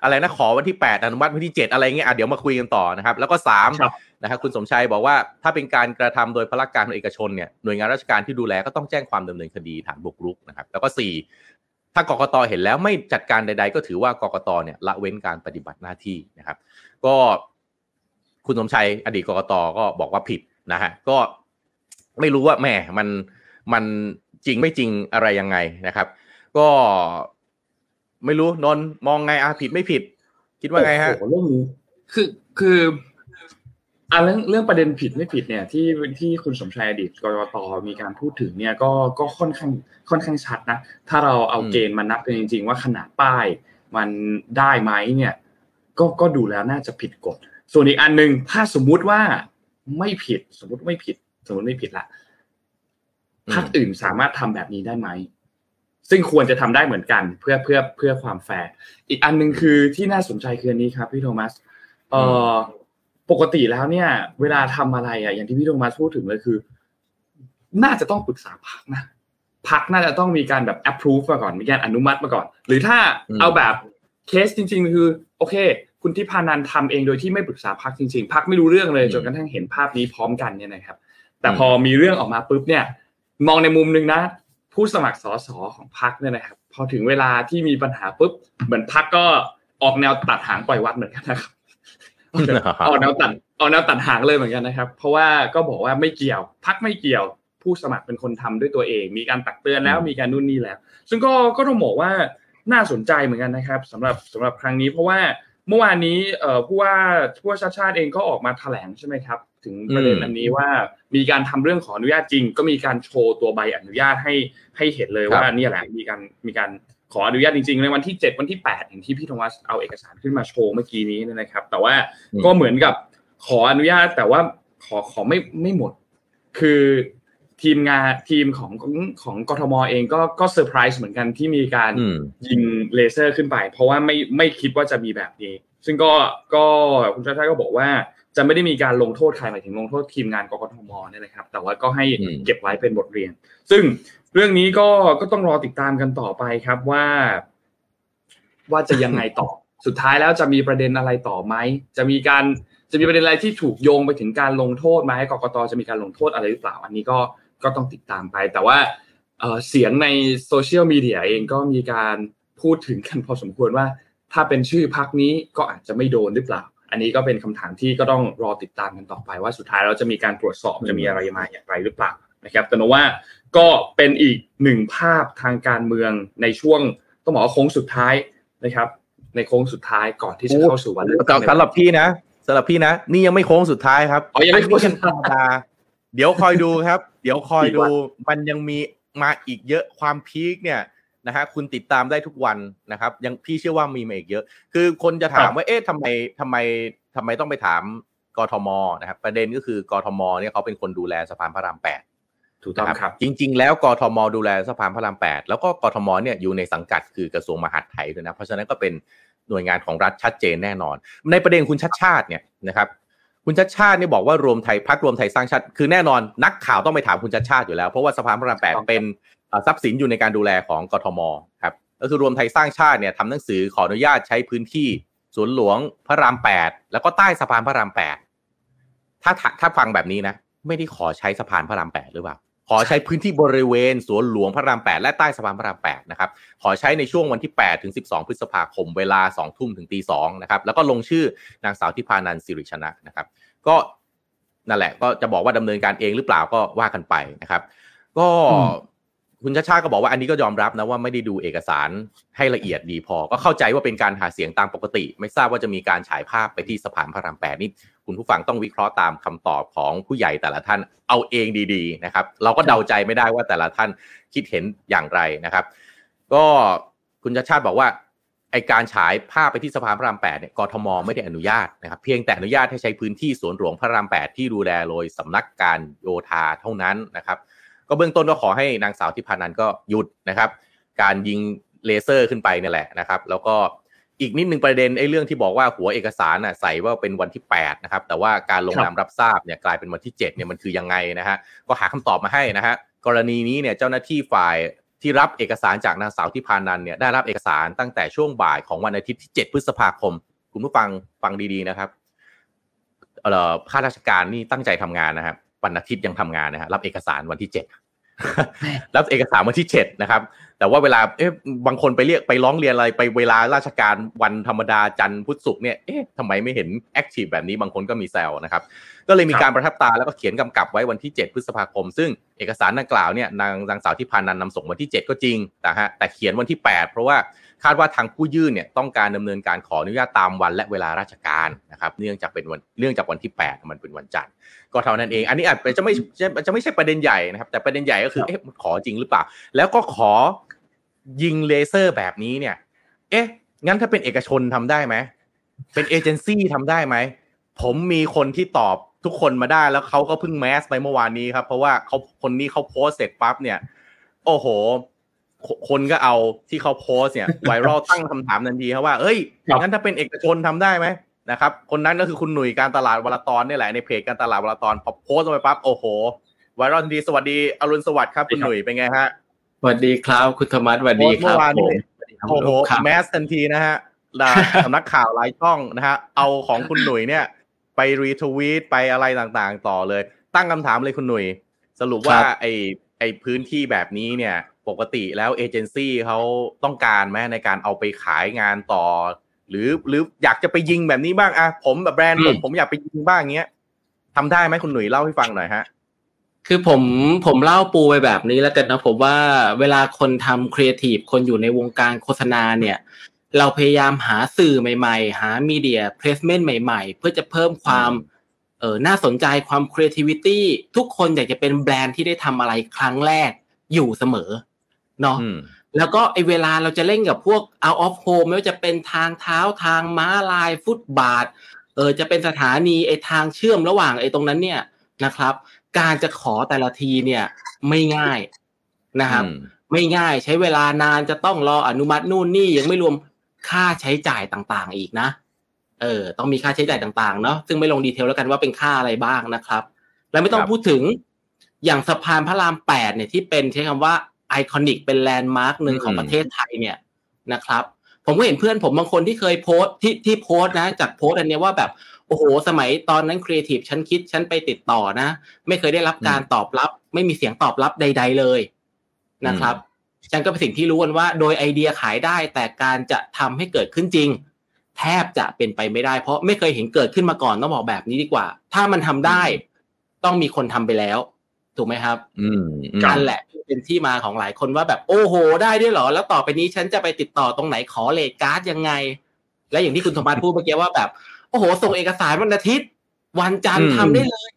อะไรนะขอวันที่ 8 อนุมัติวันที่ 7 อะไรเงี้ยเดี๋ยวมาคุยกันต่อนะครับ แล้วก็3นะครับคุณสมชัยบอกว่าถ้าเป็นการกระทำโดยพลักการของเอกชนเนี่ยหน่วยงานราชการที่ดูแลก็ต้องแจ้งความดำเนินคดีฐานบุกรุกนะครับ แล้วก็4 ถ้ากกตเห็นแล้วไม่จัดการใด ๆ ก็ถือว่ากกตเนี่ยละเว้นการปฏิบัติหน้าที่นะครับ ก็คุณสมชัยอดีตกกตก็บอกว่าผิดนะฮะก็ไม่รู้ว่าแหมมันมันจริงไม่จริงอะไรยังไงนะครับ ก็ไม่รู้นนมองไงอะผิดไม่ผิด คิดว่าไงฮะเรื่องนี้คือคือ อะเรื่องเรื่องประเด็นผิดไม่ผิดเนี่ยที่ที่คุณสมชายอดีตกรกตมีการพูดถึงเนี่ยก็ก็ค่อนข้างค่อนข้างชัดนะ ถ้าเราเอาเกณฑ์มานับกันจริง ๆ ว่าขนาดป้ายมันได้ไหมเนี่ย ก็ก็ดูแล้วน่าจะผิดกฎ ส่วนอีกอันหนึ่งถ้าสมมุติว่าไม่ผิดสมมุติไม่ผิด สมมติไม่ผิดละพรรคอื่นสามารถทำแบบนี้ได้ไหมซึ่งควรจะทำได้เหมือนกันเพื่อเพื่อเพื่อความแฟร์อีกอันหนึ่งคือที่น่าสนใจคืออันนี้ครับพี่โทมัสเอ่อ ปกติแล้วเนี่ย เวลาทำอะไรอะอย่างที่พี่โทมัสพูดถึงเลยคือ น่าจะต้องปรึกษาพรรคนะพรรคน่าจะต้องมีการแบบ approve มาก่อนมีการอนุมัติมาก่อน หรือถ้าเอาแบบเคสจริง ๆ คือ โอเค คุณทิพานันทำเองโดยที่ไม่ปรึกษาพรรคจริง ๆ พรรคไม่รู้เรื่องเลยจนกระทั่งเห็นภาพนี้พร้อมกันเนี่ยนะครับ แต่พอมีเรื่องออกมาปุ๊บเนี่ย มองในมุมหนึ่งนะ ผู้สมัครสสของพรรคเนี่ยนะครับ พอถึงเวลาที่มีปัญหาปุ๊บเหมือนพรรคก็ออกแนวตัดหางปล่อยวัดเหมือนกันนะครับ ออกแนวตัดออกแนวตัดหางเลยเหมือนกันนะครับ เพราะว่าก็บอกว่าไม่เกี่ยวพรรคไม่เกี่ยว ผู้สมัครเป็นคนทำด้วยตัวเอง มีการตักเตือนแล้วมีการนู่นนี่แล้ว ซึ่งก็ก็ต้องบอกว่าน่าสนใจเหมือนกันนะครับสำหรับสำหรับครั้งนี้เพราะว่าเมื่อวานนี้เอ่อผู้ว่าผู้ว่าชาติชาติเองก็ออกมาแถลงใช่ไหมครับ ถึงประเด็นอันนี้ว่ามีการทำเรื่องขออนุญาตจริง ก็มีการโชว์ตัวใบอนุญาตให้ให้เห็นเลยว่านี่แหละมีการมีการ ขออนุญาตจริงๆ ในวันที่ 7 วันที่ 8 อย่างที่พี่ธวัชเอาเอกสารขึ้นมาโชว์เมื่อกี้นี้นะครับ แต่ว่าก็เหมือนกับขออนุญาตแต่ว่าขอขอไม่ไม่หมด คือทีมงานทีมของของกทมเองก็ก็เซอร์ไพรส์เหมือนกันที่มีการยิงเลเซอร์ขึ้นไป เพราะว่าไม่ไม่คิดว่าจะมีแบบนี้ ซึ่งก็ก็คุณชาติก็บอกว่าจะไม่ได้มีการลงโทษใครหมายถึงลงโทษทีมงานกกทมเนี่ยนะครับ แต่ว่าก็ให้เก็บไว้เป็นบทเรียน ซึ่ง เรื่องนี้ก็ก็ต้องรอติดตามกันต่อไปครับว่า ว่าจะยังไงต่อ สุดท้ายแล้วจะมีประเด็นอะไรต่อไหมจะมีการจะมีประเด็นอะไรที่ถูกโยงไปถึงการลงโทษไหมกรกตจะมีการลงโทษอะไรหรือเปล่า อันนี้ก็ก็ต้องติดตามไป แต่ว่าเสียงในโซเชียลมีเดียเองก็มีการพูดถึงกันพอสมควรว่า ถ้าเป็นชื่อพักนี้ก็อาจจะไม่โดนหรือเปล่า อันนี้ก็เป็นคำถามที่ก็ต้องรอติดตามกันต่อไปว่าสุดท้ายเราจะมีการตรวจสอบจะมีอะไรมาอย่างไรหรือเปล่า นะครับแต่นว่าก็เป็นอีกหนึ่งภาพทางการเมืองในช่วงต้องบอกว่าโค้งสุดท้ายนะครับ ในโค้งสุดท้ายก่อนที่จะเข้าสู่วันเลือกตั้งสำหรับพี่นะสำหรับพี่นะนี่ยังไม่โค้งสุดท้ายครับอ๋อยังไม่โค้งธรรมดาเดี๋ยวคอยดูครับ เดี๋ยวคอยดูมันยังมีมาอีกเยอะความพีคเนี่ยนะฮะคุณติดตามได้ทุกวันนะครับ ยังพี่เชื่อว่ามีมาอีกเยอะ คือคนจะถามว่าเอ๊ะทำไมทำไมทำไมต้องไปถามกทมนะครับ ประเด็นก็คือกทมเนี่ยเขาเป็นคนดูแลสะพานพระรามแปด ถูกต้องครับ จริง ๆ แล้วกทมดูแลสะพานพระรามแปดแล้วก็กทมเนี่ยอยู่ในสังกัดคือกระทรวงมหาดไทยด้วยนะ เพราะฉะนั้นก็เป็นหน่วยงานของรัฐชัดเจนแน่นอน ในประเด็นคุณชัดชาติเนี่ยนะครับคุณชัดชาติเนี่ยบอกว่ารวมไทยพักรวมไทยสร้างชาติคือแน่นอนนักข่าวต้องไปถามคุณชัดชาติอยู่แล้ว เพราะว่าสะพานพระรามแปดเป็นทรัพย์สินอยู่ในการดูแลของกทมครับก็คือรวมไทยสร้างชาติเนี่ยทำหนังสือขออนุญาตใช้พื้นที่สวนหลวงพระรามแปดแล้วก็ใต้สะพานพระรามแปดถ้าถ้าฟังแบบนี้นะ ไม่ได้ขอใช้สะพานพระรามแปดหรือเปล่า ขอใช้พื้นที่บริเวณสวนหลวงพระรามแปดและใต้สะพานพระรามแปดนะครับ ขอใช้ในช่วงวันที่ 8 ถึง 12 พฤษภาคม เวลา 2 ทุ่มถึงตีสองนะครับ แล้วก็ลงชื่อนางสาวทิพานันสิริชนะนะครับ ก็นั่นแหละก็จะบอกว่าดำเนินการเองหรือเปล่าก็ว่ากันไปนะครับ ก็ คุณชาชาก็บอกว่าอันนี้ก็ยอมรับนะว่าไม่ได้ดูเอกสารให้ละเอียดดีพอ ก็เข้าใจว่าเป็นการหาเสียงตามปกติ ไม่ทราบว่าจะมีการฉายภาพไปที่สะพานพระรามแปดนี่คุณผู้ฟังต้องวิเคราะห์ตามคำตอบของผู้ใหญ่แต่ละท่านเอาเองดีๆนะครับ เราก็เดาใจไม่ได้ว่าแต่ละท่านคิดเห็นอย่างไรนะครับ ก็คุณชาชาบอกว่าไอการฉายภาพไปที่สะพานพระรามแปดเนี่ยกทมไม่ได้อนุญาตนะครับเพียงแต่อนุญาตให้ใช้พื้นที่สวนหลวงพระรามแปดที่ดูแลโดยสำนักการโยธาเท่านั้นนะครับ ก็เบื้องต้นก็ขอให้นางสาวทิพานันก็หยุดนะครับ การยิงเลเซอร์ขึ้นไปนี่แหละนะครับ แล้วก็อีกนิดนึงประเด็นไอ้เรื่องที่บอกว่าหัวเอกสารน่ะใส่ว่าเป็นวันที่8นะครับแต่ว่าการลงนามรับทราบเนี่ยกลายเป็นวันที่7เนี่ยมันคือยังไงนะฮะก็หาคำตอบมาให้นะฮะกรณีนี้เนี่ยเจ้าหน้าที่ฝ่ายที่รับเอกสารจากนางสาวทิพานันเนี่ยได้รับเอกสารตั้งแต่ช่วงบ่ายของวันอาทิตย์ที่ 7 พฤษภาคม คุณผู้ฟังฟังดีๆนะครับเอ่อข้าราชการนี่ตั้งใจทำงานนะครับวันอาทิตย์ยังทำงานนะฮะรับเอกสารวันที่ 7 รับเอกสารวันที่เจ็ดนะครับ แต่ว่าเวลาเอ๊ะบางคนไปเรียกไปร้องเรียนอะไรไปเวลาราชการวันธรรมดาจันทร์พุธศุกร์เนี่ยเอ๊ะทำไมไม่เห็น active แบบนี้บางคนก็มีแซวนะครับ ก็เลยมีการประทับตาแล้วก็เขียนกำกับไว้วันที่ 7 พฤษภาคม ซึ่งเอกสารดังกล่าวเนี่ยนางนางสาวที่พานันนำส่งวันที่ 7 ก็จริงแต่ฮะแต่เขียนวันที่ 8 เพราะว่า คาดว่าทางผู้ยื่นเนี่ยต้องการดำเนินการขออนุญาตตามวันและเวลาราชการนะครับเนื่องจากเป็นวันเนื่องจากวันที่ 8 มันเป็นวันจันทร์ก็เท่านั้นเอง อันนี้อาจจะไม่จะไม่ใช่ประเด็นใหญ่นะครับ แต่ประเด็นใหญ่ก็คือเอ๊ะขอจริงหรือเปล่า แล้วก็ขอยิงเลเซอร์แบบนี้เนี่ย เอ๊ะ งั้นถ้าเป็นเอกชนทำได้ไหมเป็นเอเจนซี่ทำได้ไหมผมมีคนที่ตอบทุกคนมาได้แล้วเขาก็เพิ่งแมสไปเมื่อวานนี้ครับ เพราะว่าเขาคนนี้เขาโพสเสร็จปั๊บเนี่ย โอ้โห คนก็เอาที่เขาโพสเนี่ยไวรัลตั้งคำถามทันทีครับว่าเอ้ยงั้นถ้าเป็นเอกชนทำได้ไหมนะครับ คนนั้นก็คือคุณหนุ่ยการตลาดวลตอนนี่แหละในเพจการตลาดวลตอนพอโพสไปปั๊บโอ้โหไวรัลทันทีสวัสดีอรุณสวัสดิ์ครับคุณหนุ่ยเป็นไงฮะสวัสดีครับคุณธรรมัสสวัสดีครับผมโอ้โหแมสทันทีนะฮะสำนักข่าวหลายช่องนะฮะเอาของคุณหนุ่ยเนี่ย ไปรีทวีตไปอะไรต่างๆ ต่อเลย ตั้งคำถามเลยคุณหนุ่ย สรุปว่าไอ ไอพื้นที่แบบนี้เนี่ยปกติแล้วเอเจนซี่เขาต้องการไหมในการเอาไปขายงานต่อ หรือหรืออยากจะไปยิงแบบนี้บ้างอะผมแบบแบรนด์ผมผมอยากไปยิงบ้างเงี้ยทำได้ไหมคุณหนุ่ยเล่าให้ฟังหน่อยฮะ คือผมผมเล่าปูไปแบบนี้แล้วกันนะผมว่าเวลาคนทำครีเอทีฟคนอยู่ในวงการโฆษณาเนี่ย เราพยายามหาสื่อใหม่ ๆ หา media placement ใหม่ ๆ เพื่อจะเพิ่มความ เออน่าสนใจความ creativity ทุกคนอยากจะเป็นแบรนด์ที่ได้ทำอะไรครั้งแรกอยู่เสมอเนาะแล้วก็ไอเวลาเราจะเล่นกับพวก out of home ไม่ว่าจะเป็นทางเท้าทางม้าลายฟุตบาทเออจะเป็นสถานีไอทางเชื่อมระหว่างไอตรงนั้นเนี่ยนะครับ การจะขอแต่ละทีเนี่ยไม่ง่ายนะครับไม่ง่ายใช้เวลานานจะต้องรออนุมัตินู่นนี่ยังไม่รวมค่าใช้จ่ายต่างๆอีกนะ เออต้องมีค่าใช้จ่ายต่างๆเนาะซึ่งไม่ลง detail แล้วกันว่าเป็นค่าอะไรบ้างนะครับ แล้วไม่ต้องพูดถึงอย่างสะพานพระรามแปดเนี่ยที่เป็นใช้คำว่า iconic เป็น landmark หนึ่งของประเทศไทยเนี่ยนะครับ ผมก็เห็นเพื่อนผมบางคนที่เคยโพสที่ที่โพสนะ จากโพสอันนี้ว่าแบบโอ้โห สมัยตอนนั้นครีเอทีฟฉันคิดฉันไปติดต่อนะ ไม่เคยได้รับการตอบรับ ไม่มีเสียงตอบรับใด ๆเลยนะครับฉันก็เป็นสิ่งที่รู้กันว่า โดยไอเดียขายได้แต่การจะทำให้เกิดขึ้นจริง แทบจะเป็นไปไม่ได้ เพราะไม่เคยเห็นเกิดขึ้นมาก่อนต้องบอกแบบนี้ดีกว่า ถ้ามันทำได้ ต้องมีคนทำไปแล้ว ถูกไหมครับ อืมกันแหละเป็นที่มาของหลายคนว่าแบบโอ้โห ได้ด้วยเหรอ แล้วต่อไปนี้ฉันจะไปติดต่อตรงไหนขอ rate card ยังไง และอย่างที่คุณธรรมะพูดเมื่อกี้ว่าแบบโอ้โห ส่งเอกสารวันอาทิตย์ วันจันทร์ทำได้เลย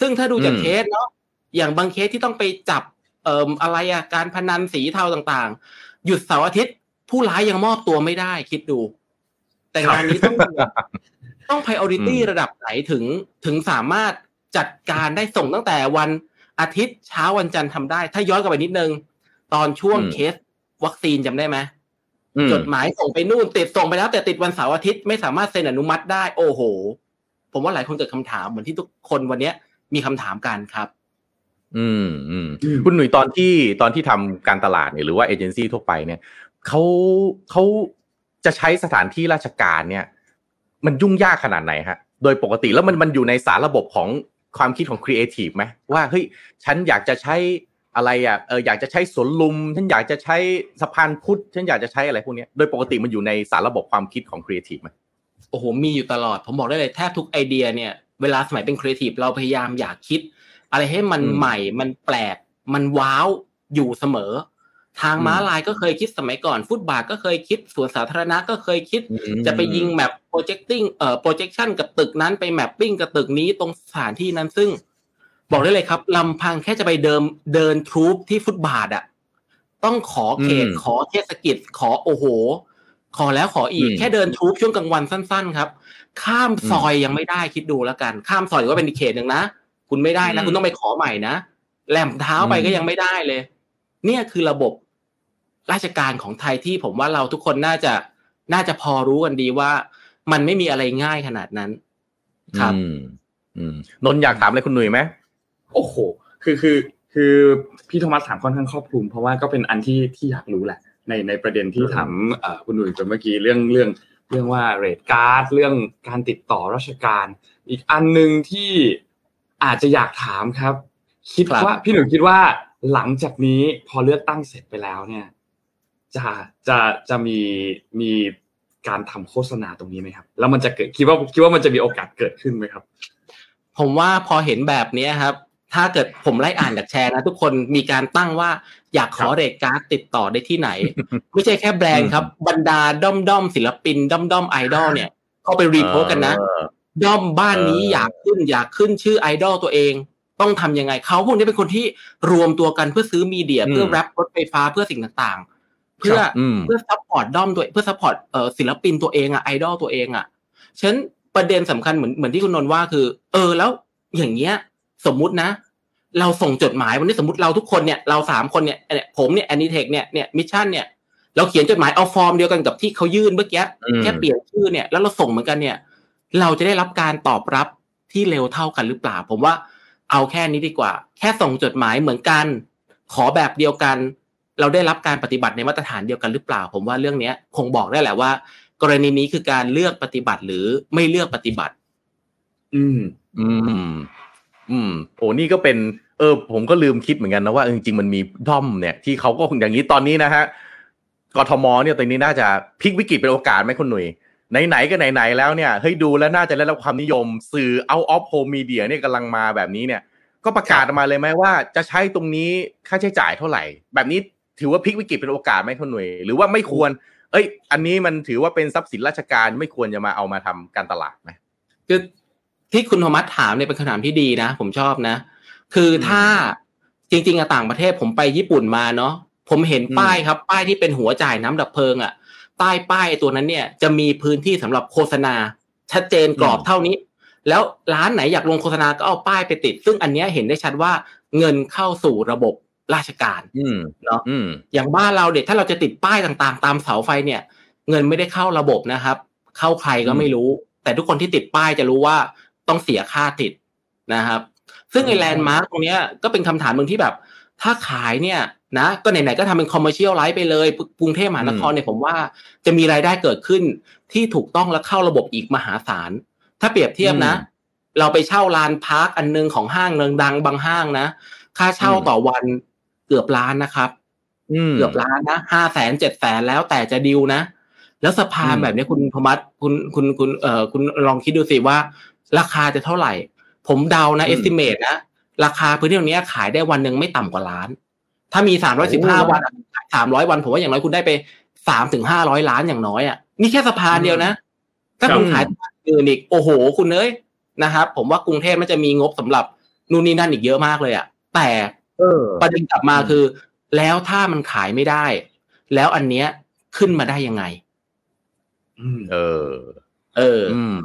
ซึ่งถ้าดูจากเคสเนาะอย่างบางเคสที่ต้องไปจับ เอ่ออะไรอะการพนันสีเทาต่างๆ หยุดเสาร์อาทิตย์ ผู้ร้ายยังมอบตัวไม่ได้ คิดดู แต่งานนี้ต้องต้อง priority ระดับไหนถึงถึงสามารถจัดการได้ส่งตั้งแต่วันอาทิตย์เช้าวันจันทร์ทำได้ ถ้าย้อนกลับไปนิดนึง ตอนช่วงอืมเคสวัคซีนจำได้ไหมอืมจดหมายส่งไปนู่นติดส่งไปแล้ว แต่ติดวันเสาร์อาทิตย์ไม่สามารถเซ็นอนุมัติได้ โอ้โห ผมว่าหลายคนเกิดคำถามเหมือนที่ทุกคนวันเนี้ยมีคำถามกันครับ อืมอืมคุณหนุ่ยตอนที่ตอนที่ทำการตลาดเนี่ยหรือว่าเอเจนซี่ทั่วไปเนี่ยเขาเขา จะใช้สถานที่ราชการเนี่ย มันยุ่งยากขนาดไหนฮะ โดยปกติแล้วมันมันอยู่ในสารระบบของความคิดของครีเอทีฟไหมว่าเฮ้ยฉันอยากจะใช้อะไรอะเอออยากจะใช้สวนลุมฉันอยากจะใช้สะพานพุทธฉันอยากจะใช้อะไรพวกเนี้ยโดยปกติมันอยู่ในสารระบบความคิดของครีเอทีฟไหมโอ้โหมีอยู่ตลอด ผมบอกได้เลยแทบทุกไอเดียเนี่ยเวลาสมัยเป็นครีเอทีฟเราพยายามอยากคิด อะไรให้มันอืมใหม่มันแปลกมันว้าวอยู่เสมอ ทางอืมม้าลายก็เคยคิดสมัยก่อน ฟุตบาทก็เคยคิดสวนสาธารณะก็เคยคิด จะไปยิงแมป projecting เอ่อ projection กับตึกนั้นไป mapping กับตึกนี้ตรงสถานที่นั้นซึ่ง บอกได้เลยครับลำพังแค่จะไปเดิมเดินทรูปที่ฟุตบาทอะต้องขอเขตอืมขอเทศกิจขอโอ้โห ขอแล้วขออีกอืมแค่เดินทรูปช่วงกลางวันสั้น ๆ ครับ ข้ามซอยยังไม่ได้คิดดูแล้วกัน ข้ามซอยถือว่าเป็นอีกเขตหนึ่งนะคุณไม่ได้นะอืมคุณต้องไปขอใหม่นะแหลมเท้าไปอืมก็ยังไม่ได้เลย เนี่ยคือระบบราชการของไทยที่ผมว่าเราทุกคนน่าจะน่าจะพอรู้กันดีว่ามันไม่มีอะไรง่ายขนาดนั้น ครับอืมอืมนนท์อยากถามอะไรคุณหนุ่ยไหมโอ้โห คือคือ คือพี่โทมัสถามค่อนข้างครอบคลุม เพราะว่าก็เป็นอันที่ที่อยากรู้แหละ ในในประเด็นที่ถามเอ่อคุณหนุ่ยไปเมื่อกี้เรื่องเรื่อง เรื่องว่าเรทการ์ดเรื่องการติดต่อราชการ อีกอันหนึ่งที่อาจจะอยากถามครับ คิดครับว่าพี่หนุ่ยคิดว่า หลังจากนี้พอเลือกตั้งเสร็จไปแล้วเนี่ย จะจะจะมีมีการทำโฆษณาตรงนี้ไหมครับ แล้วมันจะเกิดคิดว่าคิดว่ามันจะมีโอกาสเกิดขึ้นไหมครับ ผมว่าพอเห็นแบบเนี้ยครับ ถ้าเกิดผมไล่อ่านจากแชร์นะทุกคนมีการตั้งว่าอยากขอครับ rate card ติดต่อได้ที่ไหน ไม่ใช่แค่แบรนด์ครับ บรรดาด้อมด้อมศิลปินด้อมด้อมไอดอลเนี่ยเข้าไป repost กันนะเออด้อมบ้านนี้เออออยากขึ้นอยากขึ้นชื่อไอดอลตัวเอง ต้องทำยังไงเขาพวกนี้เป็นคนที่รวมตัวกันเพื่อซื้อ media เพื่อ wrap รถไฟฟ้าเพื่อสิ่งต่างๆ เพื่ออืมเพื่อ support ด้อมตัวเพื่อ support เอ่อศิลปินตัวเองอะไอดอลตัวเองอะฉะนั้นประเด็นสำคัญเหมือนเหมือนที่คุณนนท์ว่าคือ เออแล้วอย่างเงี้ยสมมุตินะ เราส่งจดหมายวันนี้สมมติเราทุกคนเนี่ยเราสามคนเนี่ยเนี่ยผมเนี่ยแอนิเทคเนี่ยเนี่ยมิชชั่นเนี่ยเราเขียนจดหมายเอาฟอร์มเดียวกันกับที่เขายื่นเมื่อกี้อืมแค่เปลี่ยนชื่อเนี่ยแล้วเราส่งเหมือนกันเนี่ย เราจะได้รับการตอบรับที่เร็วเท่ากันหรือเปล่า ผมว่า เอาแค่นี้ดีกว่า แค่ส่งจดหมายเหมือนกัน ขอแบบเดียวกัน เราได้รับการปฏิบัติในมาตรฐานเดียวกันหรือเปล่า ผมว่าเรื่องนี้คงบอกได้แหละว่า กรณีนี้คือการเลือกปฏิบัติหรือไม่เลือกปฏิบัติ อืม อืม อืมโอ้นี่ก็เป็น เออ ผมก็ลืมคิดเหมือนกันนะว่าจริงๆมันมีด้อมเนี่ยที่เขาก็อย่างนี้ตอนนี้นะฮะกทมเนี่ยตอนนี้น่าจะพลิกวิกฤตเป็นโอกาสไหมคุณหนุ่ย ไหนๆก็ไหนๆแล้วเนี่ยเฮ้ยดูแล้วน่าจะได้รับความนิยมสื่อ out of home media เนี่ยกำลังมาแบบนี้เนี่ยก็ประกาศออกมาเลยไหมว่าจะใช้ตรงนี้ค่าใช้จ่ายเท่าไหร่ แบบนี้ถือว่าพลิกวิกฤตเป็นโอกาสไหมคุณหนุ่ยหรือว่าไม่ควร เอ้ย อันนี้มันถือว่าเป็นทรัพย์สินราชการไม่ควรจะมาเอามาทำการตลาดไหมคือที่คุณโทมัสถามเนี่ยเป็นคำถามที่ดีนะ ผมชอบนะ คือถ้าจริงๆอะต่างประเทศผมไปญี่ปุ่นมาเนาะผมเห็นอืมป้ายครับ ป้ายที่เป็นหัวจ่ายน้ำดับเพลิงอะ ใต้ป้ายตัวนั้นเนี่ย จะมีพื้นที่สำหรับโฆษณา ชัดเจนกรอบเท่านี้ แล้วร้านไหนอยากลงโฆษณาก็เอาป้ายไปติด ซึ่งอันเนี้ยเห็นได้ชัดว่าเงินเข้าสู่ระบบราชการอืมเนาะอืมอย่างบ้านเราเด็กถ้าเราจะติดป้ายต่างๆ ตามเสาไฟเนี่ย เงินไม่ได้เข้าระบบนะครับ เข้าใครก็ไม่รู้ แต่ทุกคนที่ติดป้ายจะรู้ว่าต้องเสียค่าติดนะครับ ซึ่งไอ้แลนด์มาร์กตรงเนี้ยก็เป็นคำถามหนึ่งที่แบบ ถ้าขายเนี่ย นะก็ไหนๆก็ทำเป็น commercialize ไปเลยกรุงเทพมหานครเนี่ยผมว่าจะมีรายได้เกิดขึ้นที่ถูกต้องและเข้าระบบอีกมหาศาล ถ้าเปรียบเทียบนะ เราไปเช่าลานพาร์คอันหนึ่งของห้างดังๆบางห้างนะ ค่าเช่าอืมต่อวันเกือบล้านนะครับอืมเกือบล้านนะห้าแสนเจ็ดแสนแล้วแต่จะดิวนะ แล้วสะพานอืมแบบนี้คุณพมัตคุณคุณคุณเอ่อคุณลองคิดดูสิว่า ราคาจะเท่าไหร่ ผมเดานะ estimate นะราคาพื้นที่ตรงเนี้ยขายได้วันหนึ่งไม่ต่ำกว่าล้าน ถ้ามีสามร้อยสิบห้าวันสามร้อยวันผมว่าอย่างน้อยคุณได้ไปสามถึงห้าร้อยล้านอย่างน้อยอะนี่แค่สะพานเดียวนะ ถ้าคุณขายสะพานอื่นอีกโอ้โห คุณเอ้ยนะครับผมว่ากรุงเทพมันจะมีงบสำหรับนู่นนี่นั่นอีกเยอะมากเลยอะแต่เออประเด็นกลับมาคือ แล้วถ้ามันขายไม่ได้ แล้วอันเนี้ยขึ้นมาได้ยังไงอืมเออ เอออืม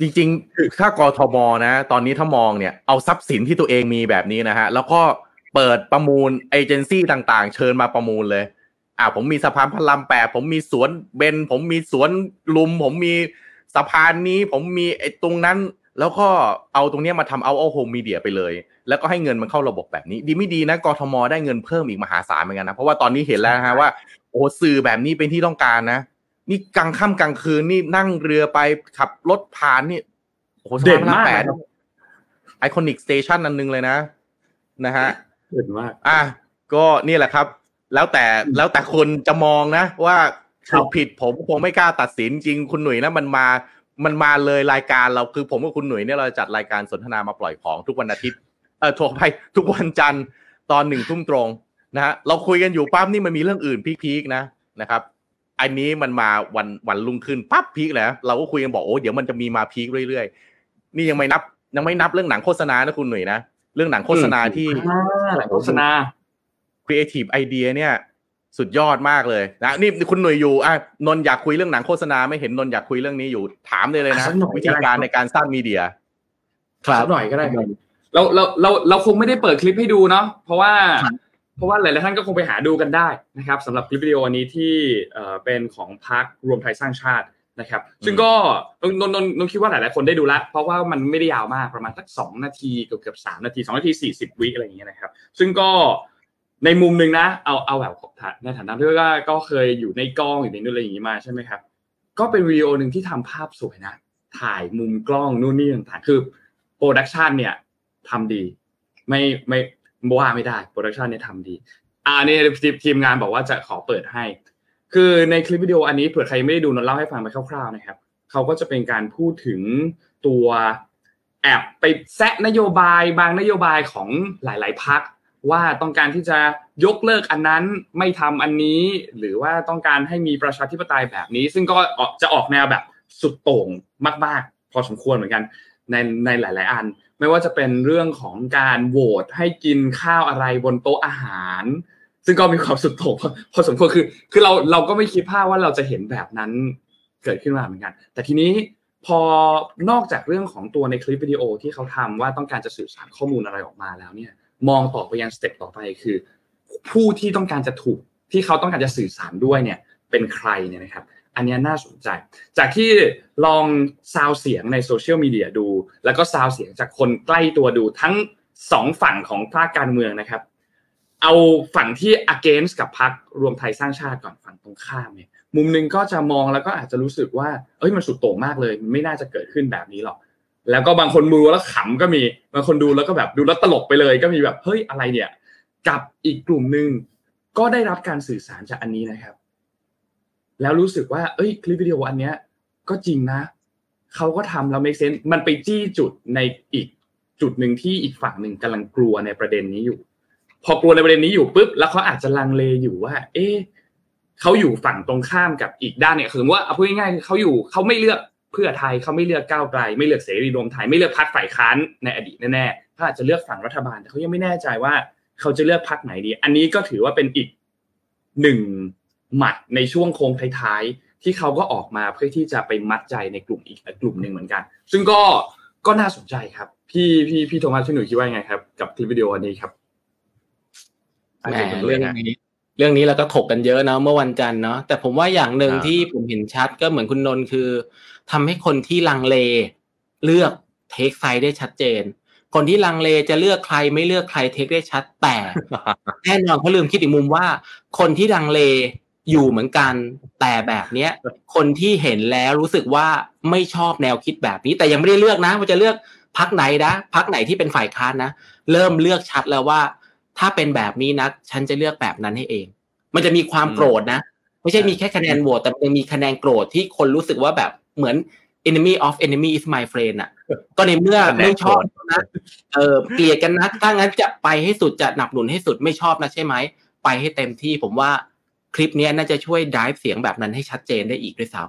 จริงๆถ้ากทมนะ ตอนนี้ถ้ามองเนี่ยเอาทรัพย์สินที่ตัวเองมีแบบนี้นะฮะ แล้วก็ เปิดประมูลเอเจนซี่ต่างๆ เชิญมาประมูลเลย อ่าผมมีสะพานพระรามแปดผมมีสวนเบนผมมีสวนลุม ผมมีสะพานนี้ ผมมีไอ้ตรงนั้น แล้วก็เอาตรงเนี้ยมาทำเอาเอาโฮมมีเดียไปเลย แล้วก็ให้เงินมันเข้าระบบแบบนี้ ดีไม่ดีนะกทมได้เงินเพิ่มอีกมหาศาลเหมือนกันนะเพราะว่าตอนนี้เห็นแล้วนะฮะว่าโอ้สื่อแบบนี้เป็นที่ต้องการนะ นี่กลางค่ำกลางคืนนี่นั่งเรือไปขับรถผ่านนี่โอ้โหสะพานพระรามแปดเด่นมากนะครับ iconic station อันนึงเลยนะนะฮะ เด่นมาก อะก็นี่แหละครับ แล้วแต่แล้วแต่คนจะมองนะ ว่าครับถูกผิดผมคงไม่กล้าตัดสินจริงคุณหนุ่ยนะมันมามันมาเลยรายการเราคือผมกับคุณหนุ่ยเนี่ยเราจัดรายการสนทนามาปล่อยของทุกวันอาทิตย์เออโทรไปทุกวันจันทร์ตอนหนึ่งทุ่มตรงนะฮะเราคุยกันอยู่ปั๊บนี่มันมีเรื่องอื่น peak ๆนะนะครับ อันนี้มันมาวันวันรุ่งขึ้นปั๊บ peak แล้วเราก็คุยกันบอกโอ้เดี๋ยวมันจะมีมา peak เรื่อยๆ นี่ยังไม่นับยังไม่นับเรื่องหนังโฆษณานะคุณหนุ่ยนะ เรื่องหนังโฆษณาที่อ่าหนังโฆษณาครีเอทีฟไอเดียเนี่ย สุดยอดมากเลยนะนี่คุณหนุ่ยอยู่อะนนท์อยากคุยเรื่องหนังโฆษณาไม่เห็นนนท์อยากคุยเรื่องนี้อยู่ถามเลยเลยนะสักหน่อยวิธีการได้ครับในการสร้าง mediaครับสักหน่อยก็ได้ครับเราเราเราเราคงไม่ได้เปิดคลิปให้ดูเนาะเพราะว่าครับเพราะว่าหลายๆท่านก็คงไปหาดูกันได้นะครับสำหรับคลิปวิดีโออันนี้ที่เอ่อเป็นของพรรครวมไทยสร้างชาติ นะครับ ซึ่งก็นนนนนนคิดว่าหลายๆคนได้ดูแล้วเพราะว่ามันไม่ได้ยาวมากประมาณสักสองนาทีเกือบเกือบสามนาทีสองนาทีสี่สิบวิอะไรอย่างเงี้ยนะครับ ซึ่งก็ในมุมหนึ่งนะ เอาเอาแบบในฐานะที่ว่าก็เคยอยู่ในกล้องอยู่ในนู่นอะไรอย่างงี้มาใช่ไหมครับ ก็เป็นวิดีโอหนึ่งที่ทำภาพสวยนะ ถ่ายมุมกล้องนู่นนี่ต่างๆ คือ production เนี่ยทำดี ไม่ไม่ว่าไม่ได้ production เนี่ยทำดีอ่านี่ทีมทีมงานบอกว่าจะขอเปิดให้ คือในคลิปวิดีโออันนี้เผื่อใครไม่ได้ดูนนท์เล่าให้ฟังไปคร่าวๆนะครับเขาก็จะเป็นการพูดถึงตัวแอบไปแซะนโยบายบางนโยบายของหลาย ๆพรรคว่าต้องการที่จะยกเลิกอันนั้นไม่ทำอันนี้ หรือว่าต้องการให้มีประชาธิปไตยแบบนี้ ซึ่งก็จะออกแนวแบบสุดโต่งมาก ๆ พอสมควรเหมือนกันในในหลาย ๆ อัน ไม่ว่าจะเป็นเรื่องของการโหวตให้กินข้าวอะไรบนโต๊ะอาหาร ซึ่งก็มีความสุดโต่งพอสมควรคือ คือเราเราก็ไม่คิดภาพว่าเราจะเห็นแบบนั้นเกิดขึ้นมาเหมือนกัน แต่ทีนี้พอนอกจากเรื่องของตัวในคลิปวิดีโอที่เขาทำว่าต้องการจะสื่อสารข้อมูลอะไรออกมาแล้วเนี่ย มองต่อไปยังสเต็ปต่อไปคือ ผู้ที่ต้องการจะถูกที่เขาต้องการจะสื่อสารด้วยเนี่ยเป็นใครเนี่ยนะครับ อันนี้น่าสนใจ จากที่ลองซาวเสียงในโซเชียลมีเดียดู แล้วก็ซาวเสียงจากคนใกล้ตัวดูทั้งสองฝั่งของภาคการเมืองนะครับ เอาฝั่งที่ against กับพรรครวมไทยสร้างชาติก่อนฝั่งตรงข้ามเนี่ยมุมหนึ่งก็จะมองแล้วก็อาจจะรู้สึกว่าเอ้ยมันสุดโต่งมากเลย มันไม่น่าจะเกิดขึ้นแบบนี้หรอกแล้วก็บางคนดูแล้วขำก็มีบางคนดูแล้วก็แบบดูแล้วตลกไปเลย ก็มีแบบเฮ้ยอะไรเนี่ย กับอีกกลุ่มหนึ่งก็ได้รับการสื่อสารจากอันนี้นะครับ แล้วรู้สึกว่า เอ้ย คลิปวิดีโออันเนี้ย ก็จริงนะเขาก็ทำแล้ว make sense มันไปจี้จุดในอีกจุดหนึ่งที่อีกฝั่งหนึ่งกำลังกลัวในประเด็นนี้อยู่ พอกลัวในประเด็นนี้อยู่ปุ๊บแล้วเขาอาจจะลังเลอยู่ว่า เอ๊ะเขาอยู่ฝั่งตรงข้ามกับอีกด้านเนี่ยคือว่าเอาพูดง่ายๆเขาอยู่เขาไม่เลือกเพื่อไทยเขาไม่เลือกก้าวไกล ไม่เลือกเสรีรวมไทยไม่เลือกพรรคฝ่ายค้านในอดีตแน่ๆเขาอาจจะเลือกฝั่งรัฐบาลแต่เขายังไม่แน่ใจว่าเขาจะเลือกพรรคไหนดี อันนี้ก็ถือว่าเป็นอีกหนึ่งหมัดในช่วงโค้งท้ายๆที่เขาก็ออกมาเพื่อที่จะไปมัดใจในกลุ่มอีกกลุ่มหนึ่งเหมือนกัน ซึ่งก็ก็น่าสนใจครับ พี่พี่พี่โทมัสพี่หนุ่ยคิดว่าไงครับ กับคลิปวิดีโอนี้ครับ แหมเรื่องนี้ เรื่องนี้เราก็ถกกันเยอะนะเมื่อวันจันทร์เนาะแต่ผมว่าอย่างหนึ่งอ่าที่ผมเห็นชัดก็เหมือนคุณนนท์คือทำให้คนที่ลังเลเลือกเทคไซด์ได้ชัดเจน คนที่ลังเลจะเลือกใครไม่เลือกใครเทคได้ชัดแต่แน่นอนเขาลืมคิดอีกมุมว่า คนที่ลังเลอยู่เหมือนกันแต่แบบเนี้ย คนที่เห็นแล้วรู้สึกว่าไม่ชอบแนวคิดแบบนี้ แต่ยังไม่ได้เลือกนะว่าจะเลือกพักไหนนะพักไหนที่เป็นฝ่ายค้านนะเริ่มเลือกชัดแล้วว่า ถ้าเป็นแบบนี้นะฉันจะเลือกแบบนั้นให้เอง มันจะมีความโกรธนะ ไม่ใช่มีแค่คะแนนโหวตแต่มันยังมีคะแนนโกรธที่คนรู้สึกว่าแบบเหมือน enemy of enemy is my friend อะ ก็ในเมื่อคะแนนไม่ชอบโกรธนะเออเกลียดกันนะถ้างั้นจะไปให้สุดจะหนับหนุนให้สุดไม่ชอบนะใช่ไหมไปให้เต็มที่ผมว่าคลิปเนี้ยน่าจะช่วย drive เสียงแบบนั้นให้ชัดเจนได้อีกด้วยซ้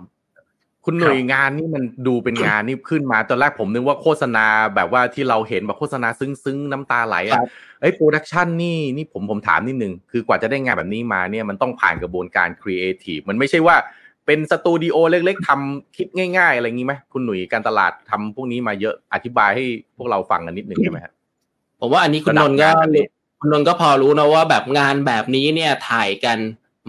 คุณหน่วยงานนี่มันดูเป็นงานนี่ขึ้นมาตอนแรกผมนึกว่าโฆษณาแบบว่าที่เราเห็นแบบโฆษณาซึ้งๆน้ำตาไหลครัอะบเอ้ยโปรดักชันนี่นี่ผมผมถามนิดนึงคือกว่าจะได้งานแบบนี้มาเนี่ยมันต้องผ่านกระบวนการครีเอทีฟมันไม่ใช่ว่าเป็นสตูดิโอเล็กๆทำคิดง่าย ๆ อะไรอย่างนี้ไหมคุณหนุ่ยการตลาดทำพวกนี้มาเยอะอธิบายให้พวกเราฟังกันนิดนึงได้ไหมครับผมว่าอันนี้คุณระดันบนท์ก็งานแบบนี้คุณนนท์ก็พอรู้นะว่าแบบงานแบบนี้เนี่ยถ่ายกัน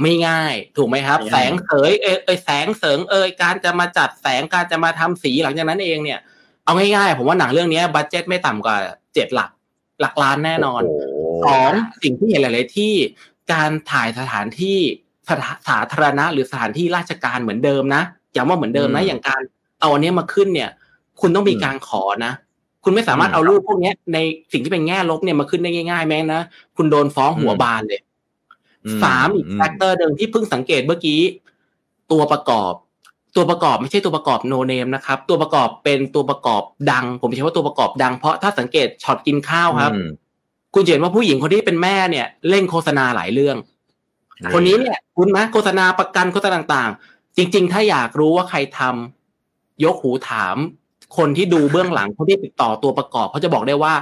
ไม่ง่าย ถูกไหมครับไม่แสง่ายงเสยเอยเอยแสงเสริงเอยการจะมาจัดแสงการจะมาทำสีหลังจากนั้นเองเนี่ย เอาง่ายๆ ผมว่าหนังเรื่องนี้ budget ไม่ต่ำกว่าเจ็ดหลัก หลักล้านแน่นอนโโหสองสิ่งที่เห็นหลาย ๆ ที่การถ่ายสถานที่สถาสาธารณะหรือสถานที่ราชการเหมือนเดิมนะย้ำว่าเหมือนเดิมนะอย่างการเอาอันเนี้ยมาขึ้นเนี่ย คุณต้องมีการขอนะคุณไม่สามารถเอารูปพวกเนี้ยในสิ่งที่เป็นแง่ลบเนี่ยมาขึ้นได้ง่าย ๆ แม้นะคุณโดนฟ้องหัวบานเลยอื สามอีก factor เดิมที่เพิ่งสังเกตเมื่อกี้ ตัวประกอบ ตัวประกอบไม่ใช่ตัวประกอบ no name นะครับ ตัวประกอบเป็นตัวประกอบดัง ผมใช้ว่าตัวประกอบดังเพราะถ้าสังเกตช็อตกินข้าวครับอืมคุณจะเห็นว่าผู้หญิงคนที่เป็นแม่เนี่ยเล่นโฆษณาหลายเรื่อง คนนี้เนี่ย คุณไหมโฆษณาประกันโฆษณาต่างๆ จริง ๆ ถ้าอยากรู้ว่าใครทำยกหูถาม คนที่ดูเบื้องหลังคนที่ติดต่อตัวประกอบเขาจะบอกได้ว่า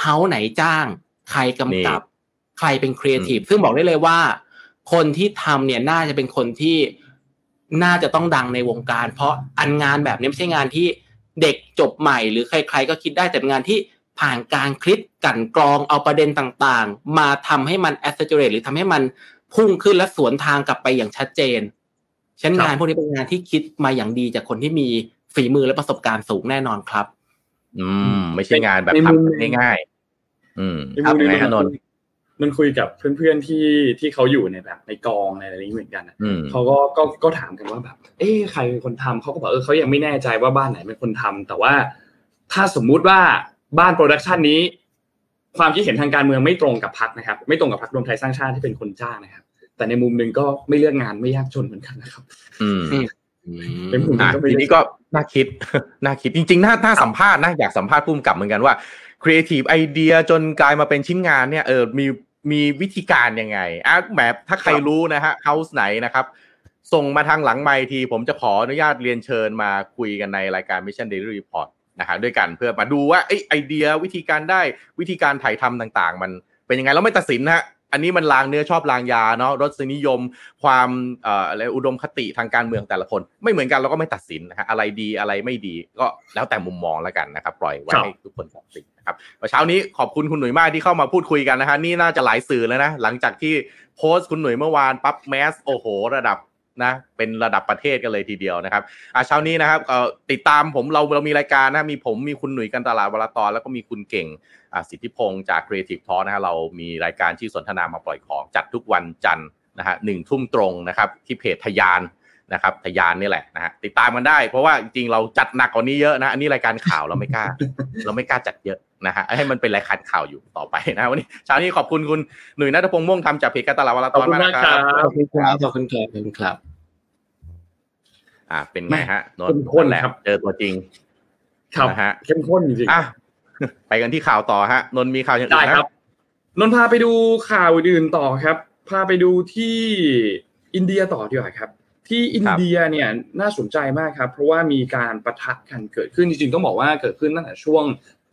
เฮาไหนจ้าง ใครกำกับ ใครเป็นครีเอทีฟซึ่งบอกได้เลยว่า คนที่ทำเนี่ยน่าจะเป็นคนที่น่าจะต้องดังในวงการ เพราะอันงานแบบนี้ไม่ใช่งานที่เด็กจบใหม่ หรือใคร ๆ ก็คิดได้แต่เป็นงานที่ผ่านการคลิปกลั่นกรองเอาประเด็นต่างๆ มาทำให้มัน a อ s a t u r a t e หรือทำให้มันพุ่งขึ้นและสวนทางกลับไปอย่างชัดเจนฉะนันงานพวกนี้เป็นงานที่คิดมาอย่างดีจากคนที่มีฝีมือและประสบการณ์สูงแน่นอนครับ อืม ไม่ใช่งานแบบในมุมทำง่ายๆอืมในครับมุมยังหไงงฮะนนท์ มันคุยกับเพื่อนๆที่ที่เขาอยู่ในแบบในกองในอะไรนี้เหมือนกันอะอืมเขาก็ก็ก็ถามกันว่าแบบ เอ๊ะใครเป็นคนทำเขาก็บอกเออเขายังไม่แน่ใจว่าบ้านไหนเป็นคนทำแต่ว่าถ้าสมมุติว่าบ้านโปรดักชันนี้ ความคิดเห็นทางการเมืองไม่ตรงกับพรรคนะครับ ไม่ตรงกับพรรครวมไทยสร้างชาติที่เป็นคนจ้างนะครับ แต่ในมุมหนึ่งก็ไม่เลือกงานไม่ยากจนเหมือนกันนะครับอืมในมุมหนึ่อะงก็ไม่ทีได้นี้ก็น่าคิดน่าคิดจริงๆน่าน่าสัมภาษณ์นะอยากสัมภาษณ์พุ่มกับเหมือนกันว่าครีเอทีฟไอเดียจนกลายมาเป็นชิ้นงานเนี่ยเออมี มีวิธีการยังไงอะแบบถ้าใครรู้นะฮะ house ไหนนะครับส่งมาทางหลังไมค์ที ผมจะขออนุญาตเรียนเชิญมาคุยกันในรายการ Mission Daily Report นะฮะด้วยกันเพื่อมาดูว่าไอยไอเดียวิธีการได้วิธีการถ่ายทำต่างๆ มันเป็นยังไงแล้วไม่ตัดสินนะฮะ อันนี้มันลางเนื้อชอบลางยาเนาะรสนิยมความเอ่ออะไรอุดมคติทางการเมืองแต่ละคน ไม่เหมือนกันเราก็ไม่ตัดสินนะฮะอะไรดีอะไรไม่ดีก็แล้วแต่มุมมองแล้วกันนะครับปล่อยไว้ครับให้ทุกคนตัดสินนะครับเช้านี้ขอบคุณคุณหนุ่ยมากที่เข้ามาพูดคุยกันนะฮะนี่น่าจะหลายสื่อแล้วนะหลังจากที่โพสต์คุณหนุ่ยเมื่อวานปั๊บแมสโอ้โห ระดับนะเป็นระดับประเทศกันเลยทีเดียวนะครับอะเช้านี้นะครับเอ่อติดตามผมเราเรามีรายการนะมีผมมีคุณหนุ่ยกันตลาดวรตอนแล้วก็มีคุณเก่งอ่า สิทธิพงศ์จาก Creative Talk นะฮะเรามีรายการที่สนทนามาปล่อยของจัดทุกวันจันทร์นะฮะหนึ่งทุ่มตรงนะครับที่เพจทยานนะครับทยานนี่แหละนะฮะติดตามกันได้ เพราะว่าจริงๆเราจัดหนักกว่านี้เยอะนะอันนี้รายการข่าวเราไม่กล้า เราไม่กล้าจัดเยอะนะฮะให้มันเป็นรายการข่าวอยู่ต่อไปนะวันนี้เช้านี้ขอบคุณคุณหนุ่ยนัทพงษ์ม่วงทำจากเพจการตลาดวรตอนมากนะคขรัอบคุณมากครับบขอบคุณครับขอบคุณครับขอบคุณครับ อ่าเป็นไงฮะนนเข้มท์ข้นแหละครับเจอตัวจริงครับนะฮะเข้มข้นจริงๆอะ ไปกันที่ข่าวต่อฮะนนท์มีข่าวอย่างอื่ได้นะครับนนท์พาไปดูข่าวอื่นต่อครับ พาไปดูที่อินเดียต่อดีกว่าครับ ที่อินเดียเนี่ยน่าสนใจมากครับ เพราะว่ามีการประทะกันเกิดขึ้นจริงๆต้องบอกว่าเกิดขึ้นตั้งแต่ช่วง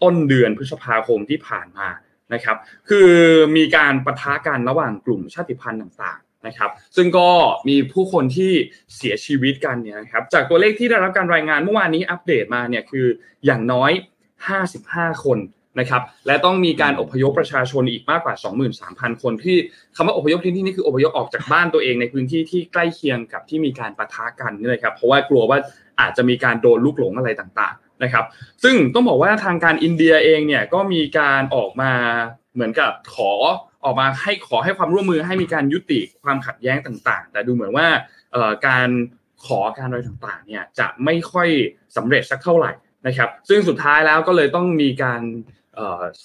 ต้นเดือนพฤษภาคมที่ผ่านมานะครับ คือมีการประทะกันระหว่างกลุ่มชาติพันธุ์ต่างๆนะครับ ซึ่งก็มีผู้คนที่เสียชีวิตกันเนี่ยครับจากตัวเลขที่ได้รับการรายงานเมื่อวานนี้อัปเดตมาเนี่ยคืออย่างน้อย 55 คนนะครับและต้องมีการอพยพประชาชนอีกมากกว่า 23,000 คนที่คำว่าอพยพที่นี่นี่คืออพยพออกจากบ้านตัวเองในพื้นที่ที่ใกล้เคียงกับที่มีการปะทะกันนี่เลยครับเพราะว่ากลัวว่าอาจจะมีการโดนลูกหลงอะไรต่างๆนะครับ ซึ่งต้องบอกว่าทางการอินเดียเองเนี่ยก็มีการออกมาเหมือนกับขอออกมาให้ขอให้ความร่วมมือให้มีการยุติความขัดแย้งต่างๆ แต่ดูเหมือนว่าการขอการอะไรต่างๆเนี่ยจะไม่ค่อยสำเร็จสักเท่าไหร่ นะครับ ซึ่งสุดท้ายแล้วก็เลยต้องมีการ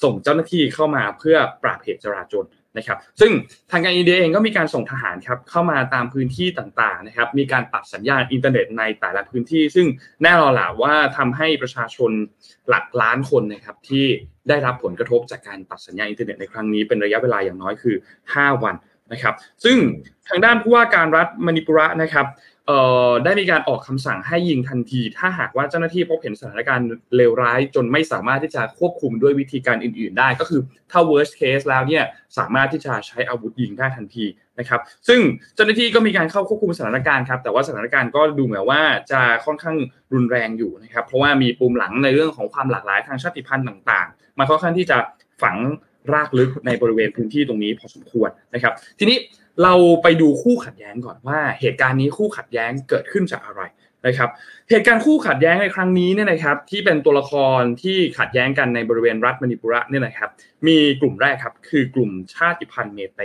ส่งเจ้าหน้าที่เข้ามาเพื่อปราบเหตุจราจรนะครับ ซึ่งทางการอินเดียเองก็มีการส่งทหารครับเข้ามาตามพื้นที่ต่างๆนะครับ มีการตัดสัญญาณอินเทอร์เน็ตในแต่ละพื้นที่ ซึ่งแน่นอนละว่าทำให้ประชาชนหลักล้านคนนะครับที่ได้รับผลกระทบจากการตัดสัญญาณอินเทอร์เน็ตในครั้งนี้เป็นระยะเวลาอย่างน้อยคือ 5 วันนะครับ ซึ่งทางด้านผู้ว่าการรัฐมณิปุระนะครับ เอ่อได้มีการออกคำสั่งให้ยิงทันที ถ้าหากว่าเจ้าหน้าที่พบเห็นสถานการณ์เลวร้าย จนไม่สามารถที่จะควบคุมด้วยวิธีการอื่น ๆ ได้ ก็คือถ้า worst case แล้วเนี่ยสามารถที่จะใช้อาวุธยิงได้ทันทีนะครับ ซึ่งเจ้าหน้าที่ก็มีการเข้าควบคุมสถานการณ์ครับ แต่ว่าสถานการณ์ก็ดูเหมือนว่าจะค่อนข้างรุนแรงอยู่นะครับ เพราะว่ามีปุ่มหลังในเรื่องของความหลากหลายทางชาติพันธุ์ต่างๆมาค่อนข้างที่จะฝังรากลึกในบริเวณพื้นที่ตรงนี้พอสมควรนะครับ ทีนี้ เราไปดูคู่ขัดแย้งก่อนว่า เหตุการณ์นี้คู่ขัดแย้งเกิดขึ้นจากอะไรนะครับ เหตุการณ์คู่ขัดแย้งในครั้งนี้เนี่ยนะครับที่เป็นตัวละครที่ขัดแย้งกันในบริเวณรัฐมณิปุระเนี่ยนะครับ มีกลุ่มแรกครับคือกลุ่มชาติพันธุ์เมเต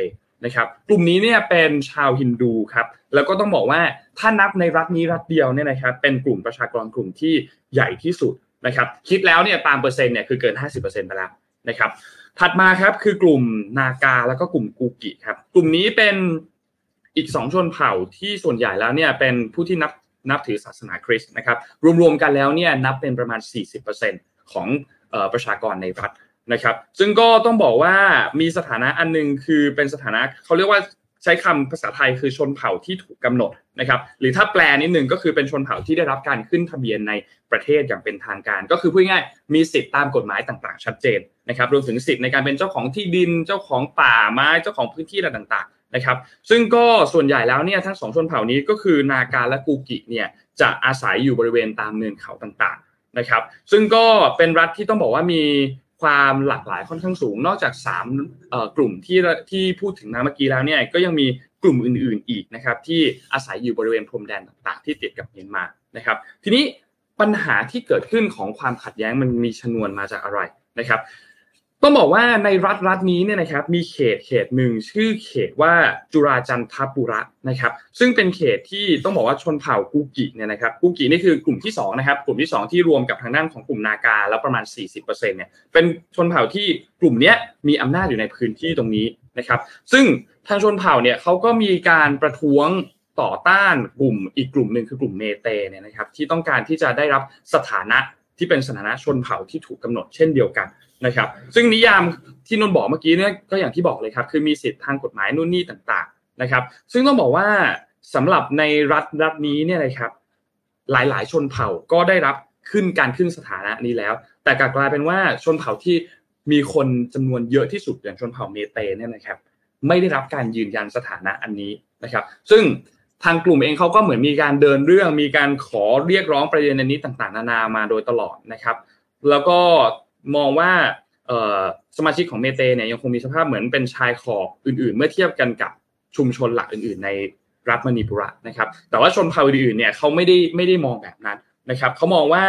นะครับกลุ่มนี้เนี่ยเป็นชาวฮินดูครับแล้วก็ต้องบอกว่าถ้านับในรัฐนี้รัฐเดียวเนี่ยนะครับเป็นกลุ่มประชากรกลุ่มที่ใหญ่ที่สุดนะครับคิดแล้วเนี่ยตามเปอร์เซ็นต์เนี่ยคือเกิน 50%ไปแล้วนะครับ ถัดมาครับคือกลุ่มนากาแล้วก็กลุ่มกูกิครับ กลุ่มนี้เป็นอีกสองชนเผ่าที่ส่วนใหญ่แล้วเนี่ยเป็นผู้ที่นับนับถือศาสนาคริสต์นะครับ รวมๆกันแล้วเนี่ยนับเป็นประมาณ 40%ของประชากรในรัฐนะครับ ซึ่งก็ต้องบอกว่ามีสถานะอันนึงคือเป็นสถานะเขาเรียกว่า ใช้คำภาษาไทยคือชนเผ่าที่ถูกกำหนดนะครับ หรือถ้าแปลนิดนึงก็คือเป็นชนเผ่าที่ได้รับการขึ้นทะเบียนในประเทศอย่างเป็นทางการ ก็คือพูดง่ายมีสิทธิ์ตามกฎหมายต่างๆ ชัดเจนนะครับรวมถึงสิทธิ์ในการเป็นเจ้าของที่ดินเจ้าของป่าไม้เจ้าของพื้นที่อะไรต่างๆนะครับ ซึ่งก็ส่วนใหญ่แล้วเนี่ยทั้งสองชนเผ่านี้ก็คือนาการและกูกิเนี่ยจะอาศัยอยู่บริเวณตามเนินเขาต่างๆนะครับ ซึ่งก็เป็นรัฐที่ต้องบอกว่ามี ความหลากหลายค่อนข้างสูง นอกจาก3กลุ่มที่ที่พูดถึงมาเมื่อกี้แล้วเนี่ยก็ยังมีกลุ่มอื่นๆอีกนะครับที่อาศัยอยู่บริเวณพรมแดนต่างๆ ที่ติดกับเมียนมานะครับ ทีนี้ปัญหาที่เกิดขึ้นของความขัดแย้งมันมีชนวนมาจากอะไรนะครับ ต้องบอกว่าในรัฐรัฐนี้เนี่ยนะครับมีเขตเขตหนึ่งชื่อเขตว่าจุราจันทปุระนะครับซึ่งเป็นเขตที่ต้องบอกว่าชนเผ่ากูกิเนี่ยนะครับกูกินี่คือกลุ่มที่2นะครับกลุ่มที่ 2 ที่รวมกับทางด้านของกลุ่มนากาแล้วประมาณ 40%เนี่ยเป็นชนเผ่าที่กลุ่มนี้มีอำนาจอยู่ในพื้นที่ตรงนี้นะครับซึ่งทางชนเผ่าเนี่ยเขาก็มีการประท้วงต่อต้านกลุ่มอีกกลุ่มหนึ่งคือกลุ่มเมเตเนี่ยนะครับที่ต้องการที่จะได้รับสถานะที่เป็นสถานะชนเผ่าที่ถูกกาหนดเช่นเดียวกัน นะครับ ซึ่งนิยามที่นนบอกเมื่อกี้เนี่ยก็อย่างที่บอกเลยครับ คือมีสิทธิทางกฎหมายนู่นนี่ต่าง ๆนะครับ ซึ่งต้องบอกว่าสำหรับในรัฐรัฐนี้เนี่ยนะครับ หลายๆ ชนเผ่าก็ได้รับขึ้นการขึ้นสถานะนี้แล้ว แต่กลายเป็นว่าชนเผ่าที่มีคนจำนวนเยอะที่สุดอย่างชนเผ่าเมเตเนี่ยนะครับ ไม่ได้รับการยืนยันสถานะอันนี้นะครับ ซึ่งทางกลุ่มเองเขาก็เหมือนมีการเดินเรื่องมีการขอเรียกร้องประเด็นในนี้ต่าง ๆ นานามาโดยตลอดนะครับ แล้วก็ มองว่าสมาชิกของเมเตเนี่ยยังคงมีสภาพเหมือนเป็นชายขอบอื่น ๆ เมื่อเทียบกันกับชุมชนหลักอื่น ๆ ในรัฐมณีปุระนะครับ แต่ว่าชนเผ่าอื่นๆเนี่ยเขาไม่ได้ไม่ได้มองแบบนั้นนะครับเขามองว่า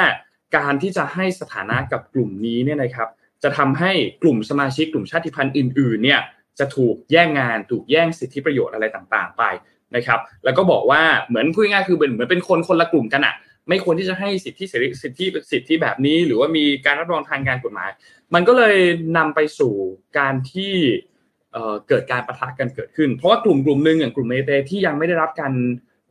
การที่จะให้สถานะกับกลุ่มนี้เนี่ยนะครับ จะทำให้กลุ่มสมาชิกกลุ่มชาติพันธุ์อื่น ๆ เนี่ยจะถูกแย่งงานถูกแย่งสิทธิประโยชน์อะไรต่างๆ ไปนะครับ แล้วก็บอกว่าเหมือนพูดง่ายคือเหมือนเป็นคนคนละกลุ่มกันอะ ไม่ควรที่จะให้สิทธิเสรีสิทธิสิทธิแบบนี้ หรือว่ามีการรับรองทางการกฎหมาย มันก็เลยนำไปสู่การที่เกิดการประทะกันเกิดขึ้น เพราะว่ากลุ่มกลุ่มหนึ่งอย่างกลุ่มเมเตที่ยังไม่ได้รับการ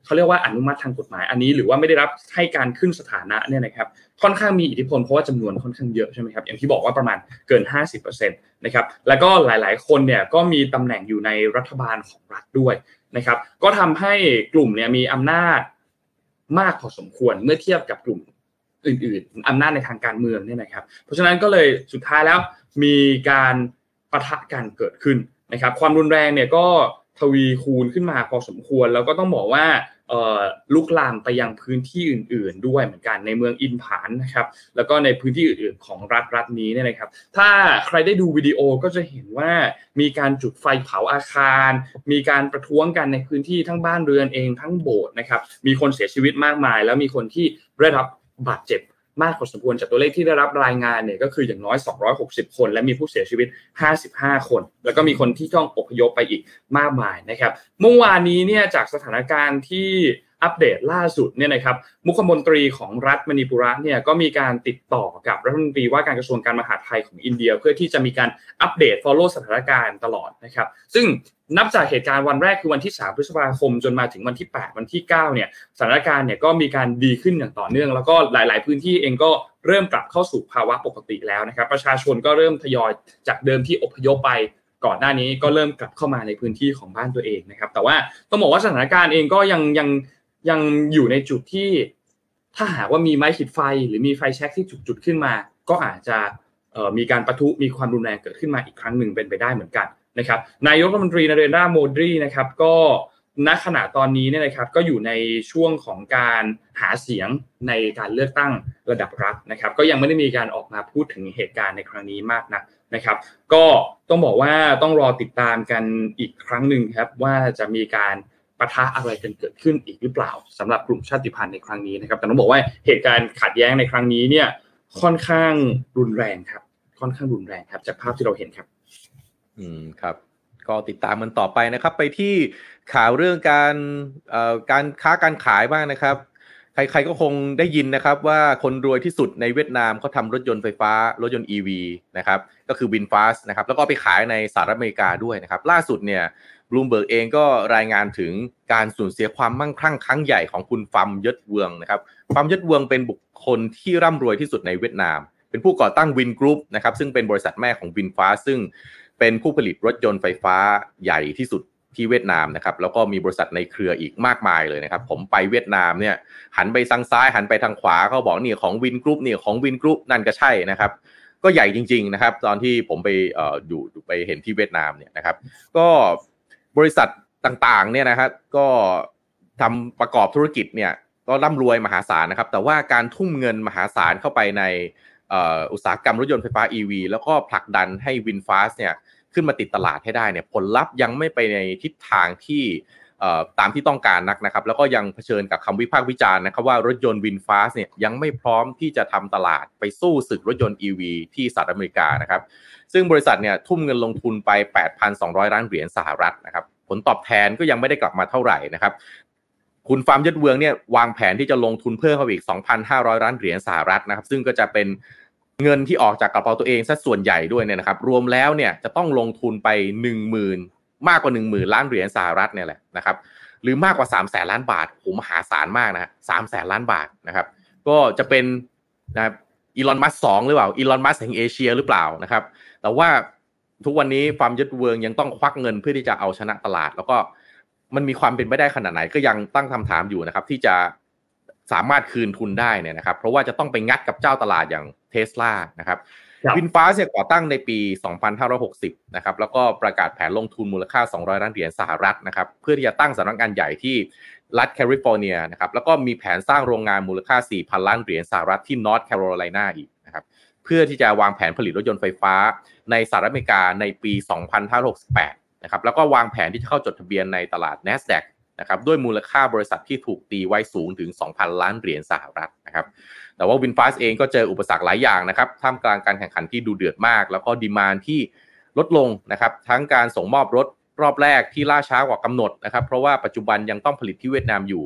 เขาเรียกว่าอนุมัติทางกฎหมายอันนี้ หรือว่าไม่ได้รับให้การขึ้นสถานะเนี่ยนะครับค่อนข้างมีอิทธิพลเพราะว่าจำนวนค่อนข้างเยอะใช่ไหมครับอย่างที่บอกว่าประมาณเกิน 50%นะครับแล้วก็หลาย ๆ คนเนี่ยก็มีตำแหน่งอยู่ในรัฐบาลของรัฐด้วยนะครับก็ทำให้กลุ่มเนี่ยมีอำนาจ มากพอสมควรเมื่อเทียบกับกลุ่มอื่น ๆอำนาจในทางการเมืองเนี่ยนะครับ เพราะฉะนั้นก็เลยสุดท้ายแล้วมีการปะทะกันเกิดขึ้นนะครับ ความรุนแรงเนี่ยก็ทวีคูณขึ้นมาพอสมควร แล้วก็ต้องบอกว่า ลุกลามไปยังพื้นที่อื่น ๆ ด้วยเหมือนกันในเมืองอินผานนะครับแล้วก็ในพื้นที่อื่น ๆ ของรัฐรัฐนี้เนี่ยนะครับ ถ้าใครได้ดูวิดีโอก็จะเห็นว่ามีการจุดไฟเผาอาคาร มีการประท้วงกันในพื้นที่ทั้งบ้านเรือนเองทั้งโบสถ์นะครับมีคนเสียชีวิตมากมาย แล้วมีคนที่ได้รับบาดเจ็บ มากพอสมควรจากตัวเลขที่ได้รับรายงานเนี่ยก็คืออย่างน้อย 260 คน และมีผู้เสียชีวิต 55 คน แล้วก็มีคนที่ต้องอพยพไปอีกมากมายนะครับ เมื่อวานนี้เนี่ยจากสถานการณ์ที่ อัปเดตล่าสุดเนี่ยนะครับมุขมนตรีของรัฐมณีปุระเนี่ยก็มีการติดต่อกับรัฐมนตรีว่าการกระทรวงการมหาดไทยของอินเดีย เพื่อที่จะมีการอัปเดต follow สถานการณ์ตลอดนะครับ ซึ่งนับจากเหตุการณ์วันแรกคือวันที่ 3 พฤษภาคม จนมาถึงวันที่ 8 วันที่ 9 เนี่ยสถานการณ์เนี่ยก็มีการดีขึ้นอย่างต่อเนื่อง แล้วก็หลาย ๆ พื้นที่เองก็เริ่มกลับเข้าสู่ภาวะปกติแล้วนะครับ ประชาชนก็เริ่มทยอยจากเดิมที่อพยพไปก่อนหน้านี้ก็เริ่มกลับเข้ามาในพื้นที่ของบ้านตัวเองนะครับ แต่ว่าต้องบอกว่าสถานการณ์เองก็ยังยัง ยังอยู่ในจุดที่ถ้าหากว่ามีไม้ขีดไฟ หรือมีไฟแช็กที่จุดๆขึ้นมา ก็อาจจะมีการประทุมีความรุนแรงเกิดขึ้นมาอีกครั้งหนึ่งเป็นไปได้เหมือนกันนะครับนายกรัฐมนตรีนเรนทราโมดรีนะครับก็ณขณะตอนนี้เนี่ยนะครับก็อยู่ในช่วงของการหาเสียงในการเลือกตั้งระดับรัฐนะครับ ก็ยังไม่ได้มีการออกมาพูดถึงเหตุการณ์ในครั้งนี้มากนักนะครับ ก็ต้องบอกว่าต้องรอติดตามกันอีกครั้งหนึ่งครับว่าจะมีการ ปะทะอะไรกันเกิดขึ้นอีกหรือเปล่าสำหรับกลุ่มชาติพันธุ์ในครั้งนี้นะครับ แต่ต้องบอกว่าเหตุการณ์ขัดแย้งในครั้งนี้เนี่ยค่อนข้างรุนแรงครับ ค่อนข้างรุนแรงครับ จากภาพที่เราเห็นครับ อืมครับ ก็ติดตามมันต่อไปนะครับ ไปที่ข่าวเรื่องการเอ่อการค้าการขายบ้างนะครับ ใครๆก็คงได้ยินนะครับว่าคนรวยที่สุดในเวียดนามเขาทำรถยนต์ไฟฟ้ารถยนต์ EV นะครับก็คือ VinFast นะครับแล้วก็ไปขายในสหรัฐอเมริกาด้วยนะครับล่าสุดเนี่ยบลูมเบิร์กเองก็รายงานถึงการสูญเสียความมั่งคั่งครั้งใหญ่ของคุณฟัมญัตเวืองนะครับฟัมญัตเวืองเป็นบุคคลที่ร่ำรวยที่สุดในเวียดนาม เป็นผู้ก่อตั้ง Vingroup นะครับซึ่งเป็นบริษัทแม่ของ VinFast ซึ่งเป็นผู้ผลิตรถยนต์ไฟฟ้าใหญ่ที่สุด ที่เวียดนามนะครับแล้วก็มีบริษัทในเครืออีกมากมายเลยนะครับผมไปเวียดนามเนี่ยหันไปทางซ้ายหันไปทางขวาเขาบอกนี่ของ Vingroup นี่ของ Vingroup นั่นก็ใช่นะครับก็ใหญ่จริงๆนะครับตอนที่ผมไปอออยู่ไปเห็นที่เวียดนามเนี่ยนะครับก็บริษัทต่างๆเนี่ยนะครับก็ทำประกอบธุรกิจเนี่ยก็ร่ำรวยมหาศาลนะครับแต่ว่าการทุ่มเงินมหาศาลเข้าไปในอุตสาหกรรมรถยนต์ไฟฟ้า EV แล้วก็ผลักดันให้วินฟาสเนี่ย ขึ้นมาติดตลาดให้ได้เนี่ยผลลัพธ์ยังไม่ไปในทิศทางที่ตามที่ต้องการนักนะครับ แล้วก็ยังเผชิญกับคำวิพากษ์วิจารณ์นะครับว่ารถยนต์วินฟาสเนี่ยยังไม่พร้อมที่จะทำตลาดไปสู้ศึกรถยนต์ EV ที่สหรัฐอเมริกานะครับ ซึ่งบริษัทเนี่ยทุ่มเงินลงทุนไป 8,200 ล้านเหรียญสหรัฐนะครับ ผลตอบแทนก็ยังไม่ได้กลับมาเท่าไหร่นะครับคุณฟาร์มยศเวืองเนี่ยวางแผนที่จะลงทุนเพิ่มเข้าอีก 2,500 ล้านเหรียญสหรัฐนะครับ ซึ่งก็จะเป็น เงินที่ออกจากกระเป๋าตัวเองซะส่วนใหญ่ด้วยเนี่ยนะครับ รวมแล้วเนี่ยจะต้องลงทุนไป 1 0,000 มากกว่า 1 0,000 ล้านเหรียญสหรัฐเนี่ยแหละนะครับหรือมากกว่า3 0 0แสนล้านบาทโหมหาศาลมากนะสามแสนล้านบาทนะครับ ก็จะเป็นนะอีลอนมัสสองหรือเปล่าอีลอนมัสแห่งเอเชียหรือเปล่านะครับ แต่ว่าทุกวันนี้ฟาร์มยึดเวิงยังต้องควักเงินเพื่อที่จะเอาชนะตลาด แล้วก็มันมีความเป็นไปได้ขนาดไหนก็ยังตั้งคำถามอยู่นะครับ ที่จะ สามารถคืนทุนได้เนี่ยนะครับ เพราะว่าจะต้องไปงัดกับเจ้าตลาดอย่างเทสลานะครับวินฟ้าเนี่ยก่อตั้งในปี 2560 นะครับ แล้วก็ประกาศแผนลงทุนมูลค่า 200 ล้านเหรียญสหรัฐนะครับ เพื่อที่จะตั้งสำนักงานใหญ่ที่รัฐแคลิฟอร์เนียนะครับ แล้วก็มีแผนสร้างโรงงานมูลค่า 4,000 ล้านเหรียญสหรัฐที่นอร์ทแคโรไลนาอีกนะครับ เพื่อที่จะวางแผนผลิตรถยนต์ไฟฟ้าในสหรัฐอเมริกาในปี 2568 นะครับ แล้วก็วางแผนที่จะเข้าจดทะเบียนในตลาด NASDAQ นะครับด้วยมูลค่าบริษัทที่ถูกตีไว้สูงถึง 2,000 ล้านเหรียญสหรัฐนะครับแต่ว่า VinFast เองก็เจออุปสรรคหลายอย่างนะครับท่ามกลางการแข่งขันที่ดุเดือดมาก แล้วก็ demand ที่ลดลงนะครับทั้งการส่งมอบรถรอบแรกที่ล่าช้ากว่ากำหนดนะครับเพราะว่าปัจจุบันยังต้องผลิตที่เวียดนามอยู่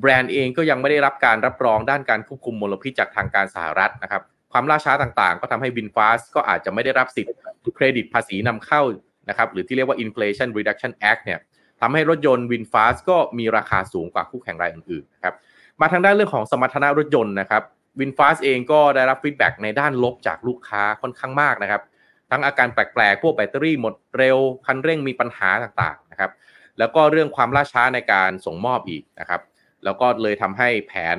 แบรนด์เองก็ยังไม่ได้รับการรับรองด้านการควบคุมมลพิษจากทางการสหรัฐนะครับความล่าช้าต่างๆ ก็ทำให้ VinFast ก็อาจจะไม่ได้รับสิทธิ์เครดิตภาษีนำเข้านะครับหรือที่เรียกว่า Inflation Reduction Act เนี่ย ทำให้รถยนต์ VinFast ก็มีราคาสูงกว่าคู่แข่งรายอื่นๆนะครับมาทางด้านเรื่องของสมรรถนะรถยนต์นะครับ VinFast เองก็ได้รับ feedback ในด้านลบจากลูกค้าค่อนข้างมากนะครับ ทั้งอาการแปลกๆ พวกแบตเตอรี่หมดเร็ว คันเร่งมีปัญหาต่างๆนะครับ แล้วก็เรื่องความล่าช้าในการส่งมอบอีกนะครับ แล้วก็เลยทำให้แผน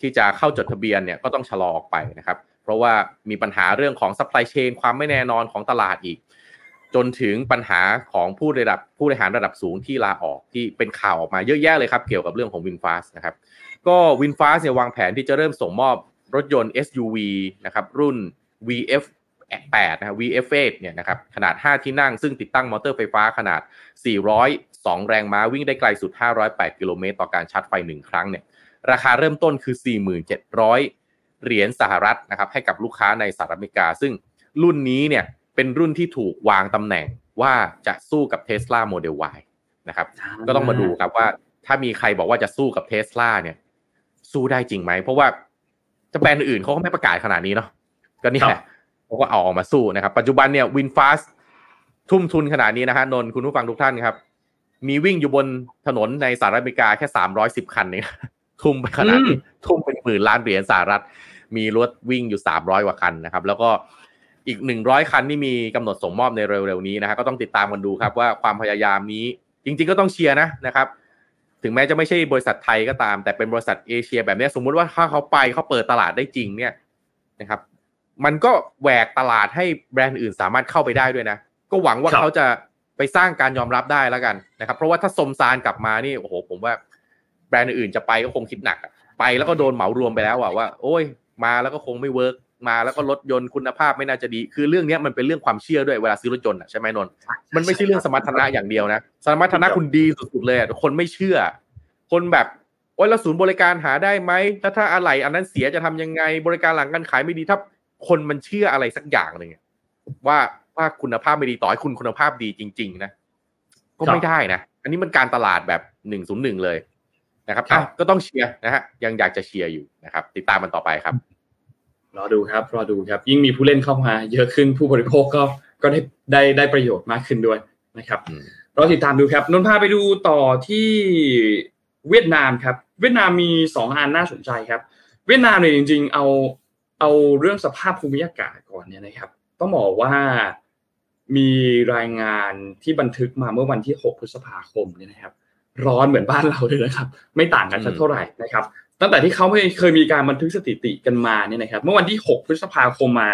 ที่จะเข้าจดทะเบียนเนี่ยก็ต้องชะลอออกไปนะครับ เพราะว่ามีปัญหาเรื่องของ supply chain ความไม่แน่นอนของตลาดอีก จนถึงปัญหาของผู้ระดับผู้บริหารระดับสูงที่ลาออกที่เป็นข่าวออกมาเยอะแยะเลยครับ เกี่ยวกับเรื่องของ VinFast นะครับ ก็ VinFast เนี่ยวางแผนที่จะเริ่มส่งมอบรถยนต์ SUV นะครับ รุ่น VF 8นะ VF8 เนี่ยนะครับขนาด 5 ที่นั่งซึ่งติดตั้งมอเตอร์ไฟฟ้าขนาด 402 แรงม้าวิ่งได้ไกลสุด 508 กิโลเมตรต่อการชาร์จไฟ 1 ครั้งเนี่ยราคาเริ่มต้นคือ 4,700 เหรียญสหรัฐนะครับให้กับลูกค้าในสหรัฐอเมริกา ซึ่งรุ่นนี้เนี่ย เป็นรุ่นที่ถูกวางตำแหน่งว่าจะสู้กับ Tesla Model Y นะครับ ก็ต้องมาดูครับว่า ถ้ามีใครบอกว่าจะสู้กับ Tesla เนี่ย สู้ได้จริงไหม เพราะว่าจะแบรนด์อื่นเขาก็ไม่ประกาศขนาดนี้เนาะก็นี่แหละเขาก็เอาออกมาสู้นะครับ ปัจจุบันเนี่ยวินฟาสทุ่มทุนขนาดนี้นะฮะนนคุณผู้ฟังทุกท่านครับ มีวิ่งอยู่บนถนนในสหรัฐอเมริกาแค่สามร้อยสิบคันเองทุ่มไปขนาดนี้ทุ่มเป็นหมื่นล้านเหรียญสหรัฐ มีรถวิ่งอยู่สามร้อยกว่าคันนะครับ แล้วก็ อีกหนึ่งร้อยคันที่มีกำหนดส่งมอบในเร็วๆนี้นะฮะก็ต้องติดตามกันดูครับว่าความพยายามนี้จริง ๆ ก็ต้องเชียร์นะนะครับ ถึงแม้จะไม่ใช่บริษัทไทยก็ตาม แต่เป็นบริษัทเอเชียแบบนี้สมมุติว่าถ้าเขาไปเขาเปิดตลาดได้จริงเนี่ยนะครับ มันก็แหวกตลาดให้แบรนด์อื่นสามารถเข้าไปได้ด้วยนะ ก็หวังว่าเขาจะไปสร้างการยอมรับได้แล้วกันนะครับ เพราะว่าถ้าซมซานกลับมานี่โอ้โหผมว่าแบรนด์อื่นจะไปก็คงคิดหนักไปแล้วก็โดนเหมารวมไปแล้วว่าโอ้ยมาแล้วก็คงไม่ work มาแล้วก็รถยนต์คุณภาพไม่น่าจะดี คือเรื่องนี้มันเป็นเรื่องความเชื่อด้วยเวลาซื้อรถยนต์ใช่ไหมนนท์มันไม่ใช่เรื่องสมรรถนะอย่างเดียวนะสมรรถนะคุณดีสุดๆเลยคนไม่เชื่อ คนแบบโอ้ยแล้วศูนย์บริการหาได้ไหมถ้าถ้าอะไรอันนั้นเสียจะทำยังไงบริการหลังการขายไม่ดีถ้าคนมันเชื่ออะไรสักอย่างหนึ่งว่าว่าคุณภาพไม่ดีต่อให้คุณคุณภาพดีจริง ๆ นะก็ไม่ได้นะอันนี้มันการตลาดแบบหนึ่งศูนย์หนึ่งเลยนะครับก็ต้องเชียร์นะฮะยังอยากจะเชียร์อยู่นะครับ ติดตามมันต่อไปครับ รอดูครับรอดูครับ ยิ่งมีผู้เล่นเข้ามาเยอะขึ้นผู้บริโภคก็ก็ได้ได้ได้ประโยชน์มากขึ้นด้วยนะครับรอติดตามดูครับนนพาไปดูต่อที่เวียดนามครับ เวียดนามมีสองอันน่าสนใจครับ เวียดนามเนี่ยจริง ๆ เอาเอาเรื่องสภาพภูมิอากาศก่อนเนี่ยนะครับ ต้องบอกว่ามีรายงานที่บันทึกมาเมื่อวันที่ 6 พฤษภาคมเนี่ยนะครับ ร้อนเหมือนบ้านเราเลยนะครับ ไม่ต่างกันสักเท่าไหร่นะครับ ตั้งแต่ที่เขาเคยมีการบันทึกสถิติกันมาเนี่ยนะครับ เมื่อวันที่ 6 พฤษภาคมมา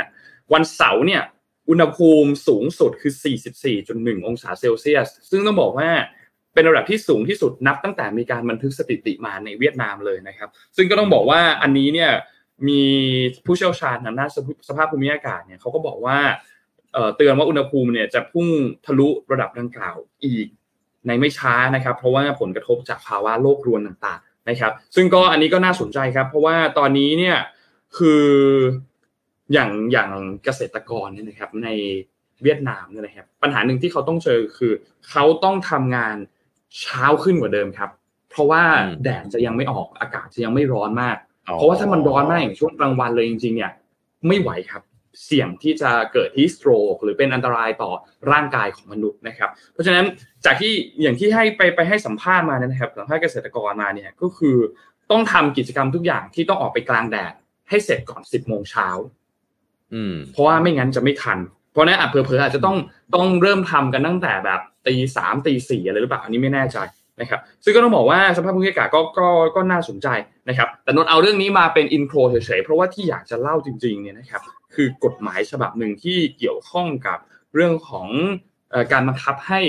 วันเสาร์เนี่ย อุณหภูมิสูงสุดคือ 44.1 องศาเซลเซียส ซึ่งต้องบอกว่าเป็นระดับที่สูงที่สุดนับตั้งแต่มีการบันทึกสถิติมาในเวียดนามเลยนะครับ ซึ่งก็ต้องบอกว่าอันนี้เนี่ยมีผู้เชี่ยวชาญทางด้านสภาพภูมิอากาศเนี่ยเขาก็บอกว่าเตือนว่าอุณหภูมิเนี่ยจะพุ่งทะลุระดับดังกล่าวอีกในไม่ช้านะครับ เพราะว่าผลกระทบจากภาวะโลกรวนต่าง นะครับ ซึ่งก็อันนี้ก็น่าสนใจครับ เพราะว่าตอนนี้เนี่ยคืออย่างอย่างเกษตรกรเนี่ยนะครับในเวียดนามเนี่ยนะครับ ปัญหาหนึ่งที่เขาต้องเจอคือ เขาต้องทำงานเช้าขึ้นกว่าเดิมครับ เพราะว่าแดดจะยังไม่ออกอากาศจะยังไม่ร้อนมาก เพราะว่าถ้ามันร้อนมากอย่างช่วงกลางวันเลยจริงๆเนี่ยไม่ไหวครับ เสี่ยงที่จะเกิดฮิสโตรกหรือเป็นอันตรายต่อร่างกายของมนุษย์นะครับ เพราะฉะนั้นจากที่อย่างที่ให้ไปไปให้สัมภาษณ์มานะครับสัมภาษณ์เกษตรกรมาเนี่ยก็คือต้องทำกิจกรรมทุกอย่างที่ต้องออกไปกลางแดดให้เสร็จก่อนสิบโมงเช้าเพราะว่าไม่งั้นจะไม่ทัน เพราะนั้นอาจเผลอๆอาจจะต้องต้องเริ่มทำกันตั้งแต่แบบตีสามตีสี่อะไรหรือเปล่าอันนี้ไม่แน่ใจนะครับซึ่งก็ต้องบอกว่าสภาพภูมิอากาศก็ก็ก็น่าสนใจนะครับ แต่นนเอาเรื่องนี้มาเป็นอินโทรเฉยๆเพราะว่าที่อยากจะเล่าจริงๆเนี่ยนะครับ คือกฎหมายฉบับหนึ่งที่เกี่ยวข้องกับเรื่องของการบังคับให้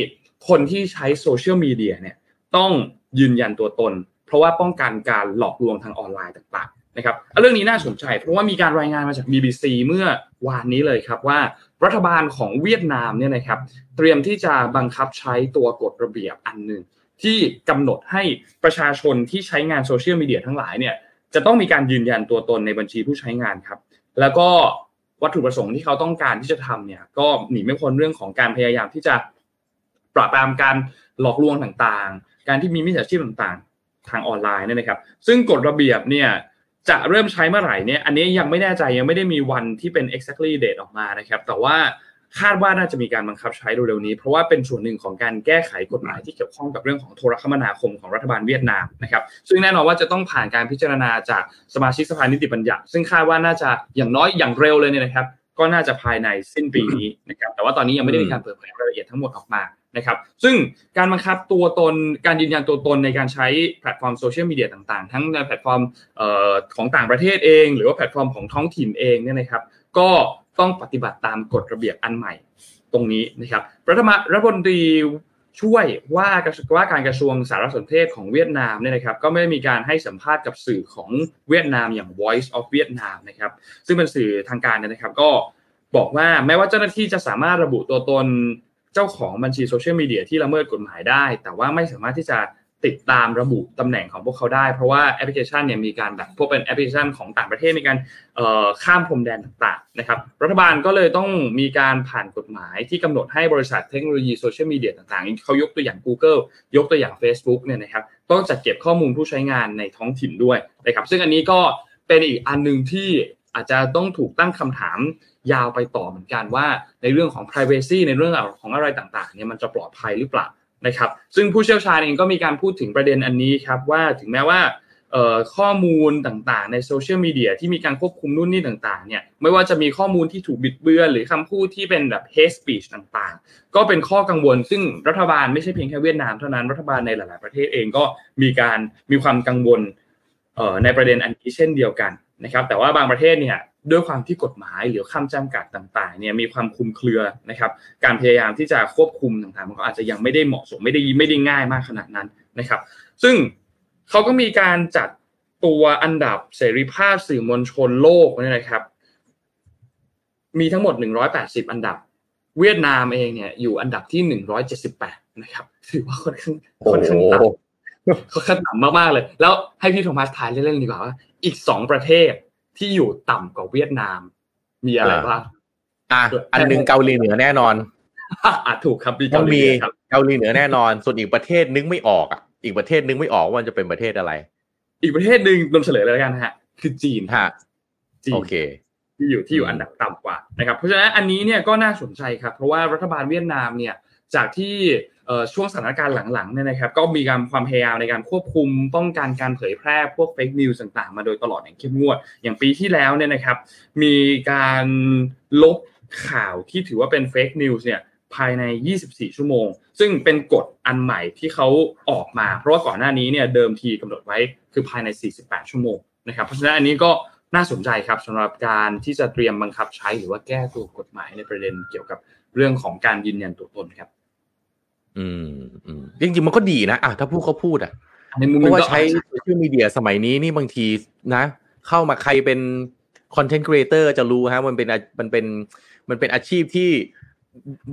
คนที่ใช้โซเชียลมีเดียเนี่ยต้องยืนยันตัวตน เพราะว่าป้องกันการหลอกลวงทางออนไลน์ต่างๆนะครับเรื่องนี้น่าสนใจ เพราะว่ามีการรายงานมาจาก BBC เมื่อวานนี้เลยครับว่ารัฐบาลของเวียดนามเนี่ยนะครับเตรียมที่จะบังคับใช้ตัวกฎระเบียบอันหนึ่งที่กำหนดให้ประชาชนที่ใช้งานโซเชียลมีเดียทั้งหลายเนี่ยจะต้องมีการยืนยันตัวตนในบัญชีผู้ใช้งานครับ แล้วก็ วัตถุประสงค์ที่เขาต้องการที่จะทำเนี่ยก็หนีไม่พ้นเรื่องของการพยายามที่จะปราบปรามการหลอกลวงต่างๆ การที่มีมิจฉาชีพต่างๆ ทางออนไลน์เนี่ยนะครับ ซึ่งกฎระเบียบเนี่ยจะเริ่มใช้เมื่อไหร่เนี่ยอันนี้ยังไม่แน่ใจยังไม่ได้มีวันที่เป็น exactly date ออกมานะครับ แต่ว่า คาดว่าน่าจะมีการบังคับใช้เร็วๆนี้ เพราะว่าเป็นส่วนหนึ่งของการแก้ไขกฎหมายที่เกี่ยวข้องกับเรื่องของโทรคมนาคมของรัฐบาลเวียดนามนะครับซึ่งแน่นอนว่าจะต้องผ่านการพิจารณาจากสมาชิกสภานิติบัญญัติ ซึ่งคาดว่าน่าจะอย่างน้อยอย่างเร็วเลยเนี่ยนะครับ ก็น่าจะภายในสิ้นปีนี้นะครับแต่ว่าตอนนี้ยังไม่ได้มีการเปิดเผยรายละเอียดทั้งหมดออกมานะครับซึ่งการบังคับตัวตนการยืนยันตัวตนในการใช้แพลตฟอร์มโซเชียลมีเดียต่างๆ ทั้งในแพลตฟอร์มของต่างประเทศเอง หรือว่าแพลตฟอร์มของท้องถิ่นเองเนี่ยนะครับ ก็ ต้องปฏิบัติตามกฎระเบียบอันใหม่ตรงนี้นะครับรัฐมรัฐมนตรีช่วยว่าว่าการกระทรวงสารสนเทศของเวียดนามเนี่ยนะครับ ก็ไม่ได้มีการให้สัมภาษณ์กับสื่อของเวียดนามอย่าง Voice of Vietnam นะครับ ซึ่งเป็นสื่อทางการเนี่ยนะครับ ก็บอกว่าแม้ว่าเจ้าหน้าที่จะสามารถระบุตัวตนเจ้าของบัญชีโซเชียลมีเดียที่ละเมิดกฎหมายได้ แต่ว่าไม่สามารถที่จะ ติดตามระบุตำแหน่งของพวกเขาได้ เพราะว่าแอปพลิเคชันเนี่ยมีการแบบพวกเป็นแอปพลิเคชันของต่างประเทศมีการข้ามพรมแดนต่างๆนะครับรัฐบาลก็เลยต้องมีการผ่านกฎหมายที่กำหนดให้บริษัทเทคโนโลยีโซเชียลมีเดียต่างๆเขายกตัวอย่าง Google ยกตัวอย่าง Facebook เนี่ยนะครับต้องจัดเก็บข้อมูลผู้ใช้งานในท้องถิ่นด้วยนะครับซึ่งอันนี้ก็เป็นอีกอันหนึ่งที่อาจจะต้องถูกตั้งคำถามยาวไปต่อเหมือนกันว่า ในเรื่องของ privacy ในเรื่องของอะไรต่างๆเนี่ยมันจะปลอดภัยหรือเปล่า นะครับซึ่งผู้เชี่ยวชาญเองก็มีการพูดถึงประเด็นอันนี้ครับว่าถึงแม้ว่าข้อมูลต่างๆ ในโซเชียลมีเดียที่มีการควบคุมนู่นนี่ต่างๆเนี่ยไม่ว่าจะมีข้อมูลที่ถูกบิดเบือน หรือคำพูดที่เป็นแบบ hate speech ต่างๆ ก็เป็นข้อกังวล ซึ่งรัฐบาลไม่ใช่เพียงแค่เวียดนามเท่านั้นรัฐบาลในหลายๆประเทศเองก็มีการมีความกังวลในประเด็นอันนี้เช่นเดียวกันนะครับแต่ว่าบางประเทศเนี่ย ด้วยความที่กฎหมายหรือคำจำกัดต่างๆเนี่ยมีความคลุมเครือนะครับการพยายามที่จะควบคุมต่างๆมันก็อาจจะยังไม่ได้เหมาะสมไม่ได้ไม่ได้ง่ายมากขนาดนั้นนะครับ ซึ่งเขาก็มีการจัดตัวอันดับเสรีภาพสื่อมวลชนโลกเนี่ยนะครับ มีทั้งหมด 180 อันดับ เวียดนามเองเนี่ยอยู่อันดับที่ 178 นะครับ ถือว่าค่อนข้างค่อนข้างต่ำค่อนข้างต่ำมากๆเลย แล้วให้พี่โทมัสทายเล่นๆดีกว่าว่า อีกสองประเทศ ที่อยู่ต่ำกว่าเวียดนาม มีอะไรบ้างอะอันหนึ่งเกาหลีเหนือแน่นอนอะถูกครับมีต้เกาองหลีมีครับเกาหลีเหนือแน่นอน ส่วนอีกประเทศนึกไม่ออกอะอีกประเทศนึกไม่ออกว่ามันจะเป็นประเทศอะไร อีกประเทศหนึ่งนำเฉลยเลยแล้วกันนะฮะ คือจีนฮะจีนโอเค ที่อยู่ที่อยู่อืมอันดับต่ำกว่านะครับ เพราะฉะนั้นอันนี้เนี่ยก็น่าสนใจครับ เพราะว่ารัฐบาลเวียดนามเนี่ยจากที่เอ่อ ช่วงสถานการณ์หลังๆเนี่ยนะครับก็มีการความพยายามในการควบคุมป้องกันการเผยแพร่พวก fake news ต่างๆ มาโดยตลอดอย่างเข้มงวด อย่างปีที่แล้วเนี่ยนะครับ มีการลบข่าวที่ถือว่าเป็น fake news เนี่ยภายใน 24 ชั่วโมง ซึ่งเป็นกฎอันใหม่ที่เขาออกมา เพราะว่าก่อนหน้านี้เนี่ยเดิมทีกำหนดไว้คือภายใน 48 ชั่วโมงนะครับ เพราะฉะนั้นอันนี้ก็น่าสนใจครับสำหรับการที่จะเตรียมบังคับใช้หรือว่าแก้ตัวกฎหมายในประเด็นเกี่ยวกับเรื่องของการยืนยันตัวตนครับ อืมอืมจริงๆมันก็ดีนะอะถ้าพูดเขาพูดอะในมุมเพหนึ่งราะว่าก็ใช้โซเชียลมีเดียสมัยนี้นี่บางทีนะ เข้ามาใครเป็น content creator จะรู้ฮะมันเป็นอามันเป็นมันเป็นอาชีพที่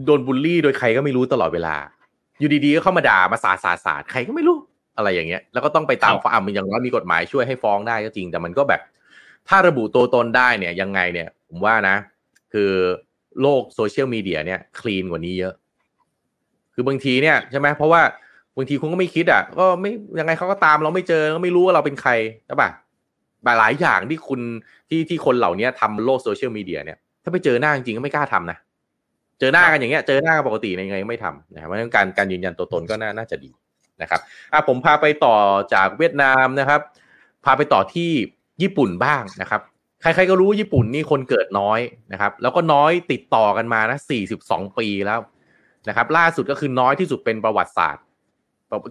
โดนบูลลี่โดยใครก็ไม่รู้ตลอดเวลา อยู่ดีๆก็เข้ามาด่ามาสาดสาดสาดใครก็ไม่รู้อะไรอย่างเงี้ย แล้วก็ต้องไปตามฟ้องมันอย่างน้อยมีกฎหมายช่วยให้ฟ้องได้ก็จริง แต่มันก็แบบ ถ้าระบุตัวตนได้เนี่ยยังไงเนี่ย ผมว่านะ คือโลกโซเชียลมีเดียเนี่ย clean กว่านี้เยอะ คือบางทีเนี่ยใช่ไหมเพราะว่าบางทีคุณก็ไม่คิดอะ ก็ไม่ยังไงเขาก็ตามเราไม่เจอก็ไม่รู้ว่าเราเป็นใครใช่ปะหลายอย่างที่คุณที่ที่คนเหล่านี้ทำโลกโซเชียลมีเดียเนี่ย ถ้าไปเจอหน้าจริงก็ไม่กล้าทำนะเจอหน้ากันอย่างเงี้ยเจอหน้ากันปกติยังไงก็ไม่ทำนะครับเพราะฉะนั้นการการยืนยันตัวตนก็น่าน่าจะดีนะครับอะผมพาไปต่อจากเวียดนามนะครับ พาไปต่อที่ญี่ปุ่นบ้างนะครับ ใครๆก็รู้ญี่ปุ่นนี่คนเกิดน้อยนะครับ แล้วก็น้อยติดต่อกันมานะ 42 ปีแล้ว นะครับล่าสุดก็คือน้อยที่สุดเป็นประวัติศาสตร์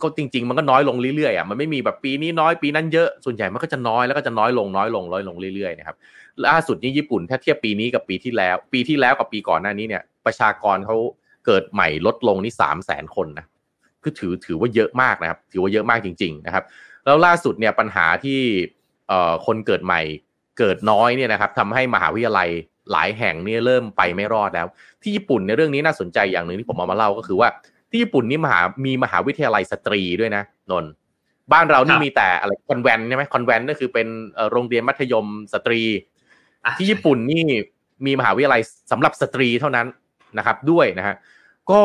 ก็จริง ๆ มันก็น้อยลงเรื่อยๆอะมันไม่มีแบบปีนี้น้อยปีนั้นเยอะส่วนใหญ่มันก็จะน้อยแล้วก็จะน้อยลงน้อยลงน้อยลงเรื่อยๆนะครับล่าสุดนี่ญี่ปุ่นถ้าเทียบปีนี้กับปีที่แล้ว ปีที่แล้วกับปีก่อนหน้านี้เนี่ย ประชากรเขาเกิดใหม่ลดลงนี่สามแสนคนนะคือถือถือว่าเยอะมากนะครับ ถือว่าเยอะมากจริง ๆ นะครับ แล้วล่าสุดเนี่ยปัญหาที่เอ่อคนเกิดใหม่เกิดน้อยเนี่ยนะครับทำให้มหาวิทยาลัย หลายแห่งเนี่ยเริ่มไปไม่รอดแล้ว ที่ญี่ปุ่นในเรื่องนี้น่าสนใจอย่างหนึ่งที่ผมเอามาเล่าก็คือว่าที่ญี่ปุ่นนี่มหามีมหาวิทยาลัยสตรีด้วยนะนนท์บ้านเรานี่มีแต่อะไรคอนแวนต์ใช่ไหมคอนแวนต์ก็คือเป็นเอ่อโรงเรียนมัธยมสตรีอะที่ญี่ปุ่นนี่มีมหาวิทยาลัยสำหรับสตรีเท่านั้นนะครับด้วยนะฮะก็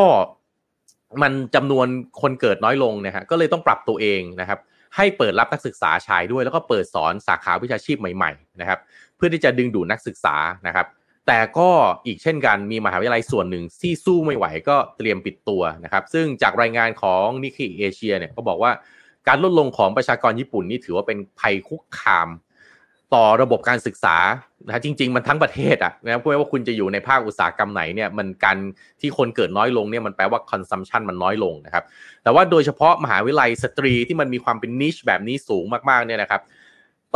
มันจำนวนคนเกิดน้อยลงนะฮะก็เลยต้องปรับตัวเองนะครับ ให้เปิดรับนักศึกษาชายด้วย แล้วก็เปิดสอนสาขาวิชาชีพใหม่ ๆ นะครับเพื่อที่จะดึงดูดนักศึกษานะครับ แต่ก็อีกเช่นกันมีมหาวิทยาลัยส่วนหนึ่งที่สู้ไม่ไหวก็เตรียมปิดตัวนะครับ ซึ่งจากรายงานของนิก k เอเชียเนี่ยก็บอกว่าการลดลงของประชากรญี่ปุ่นนี่ถือว่าเป็นภัยคุกคาม ต่อระบบการศึกษานะจริง ๆ มันทั้งประเทศอะนะครับไม่ว่าคุณจะอยู่ในภาคอุตสาหกรรมไหนเนี่ยมันการที่คนเกิดน้อยลงเนี่ยมันแปลว่า consumption มันน้อยลงนะครับ แต่ว่าโดยเฉพาะมหาวิทยาลัยสตรีที่มันมีความเป็นนิชแบบนี้สูงมากๆเนี่ยนะครับ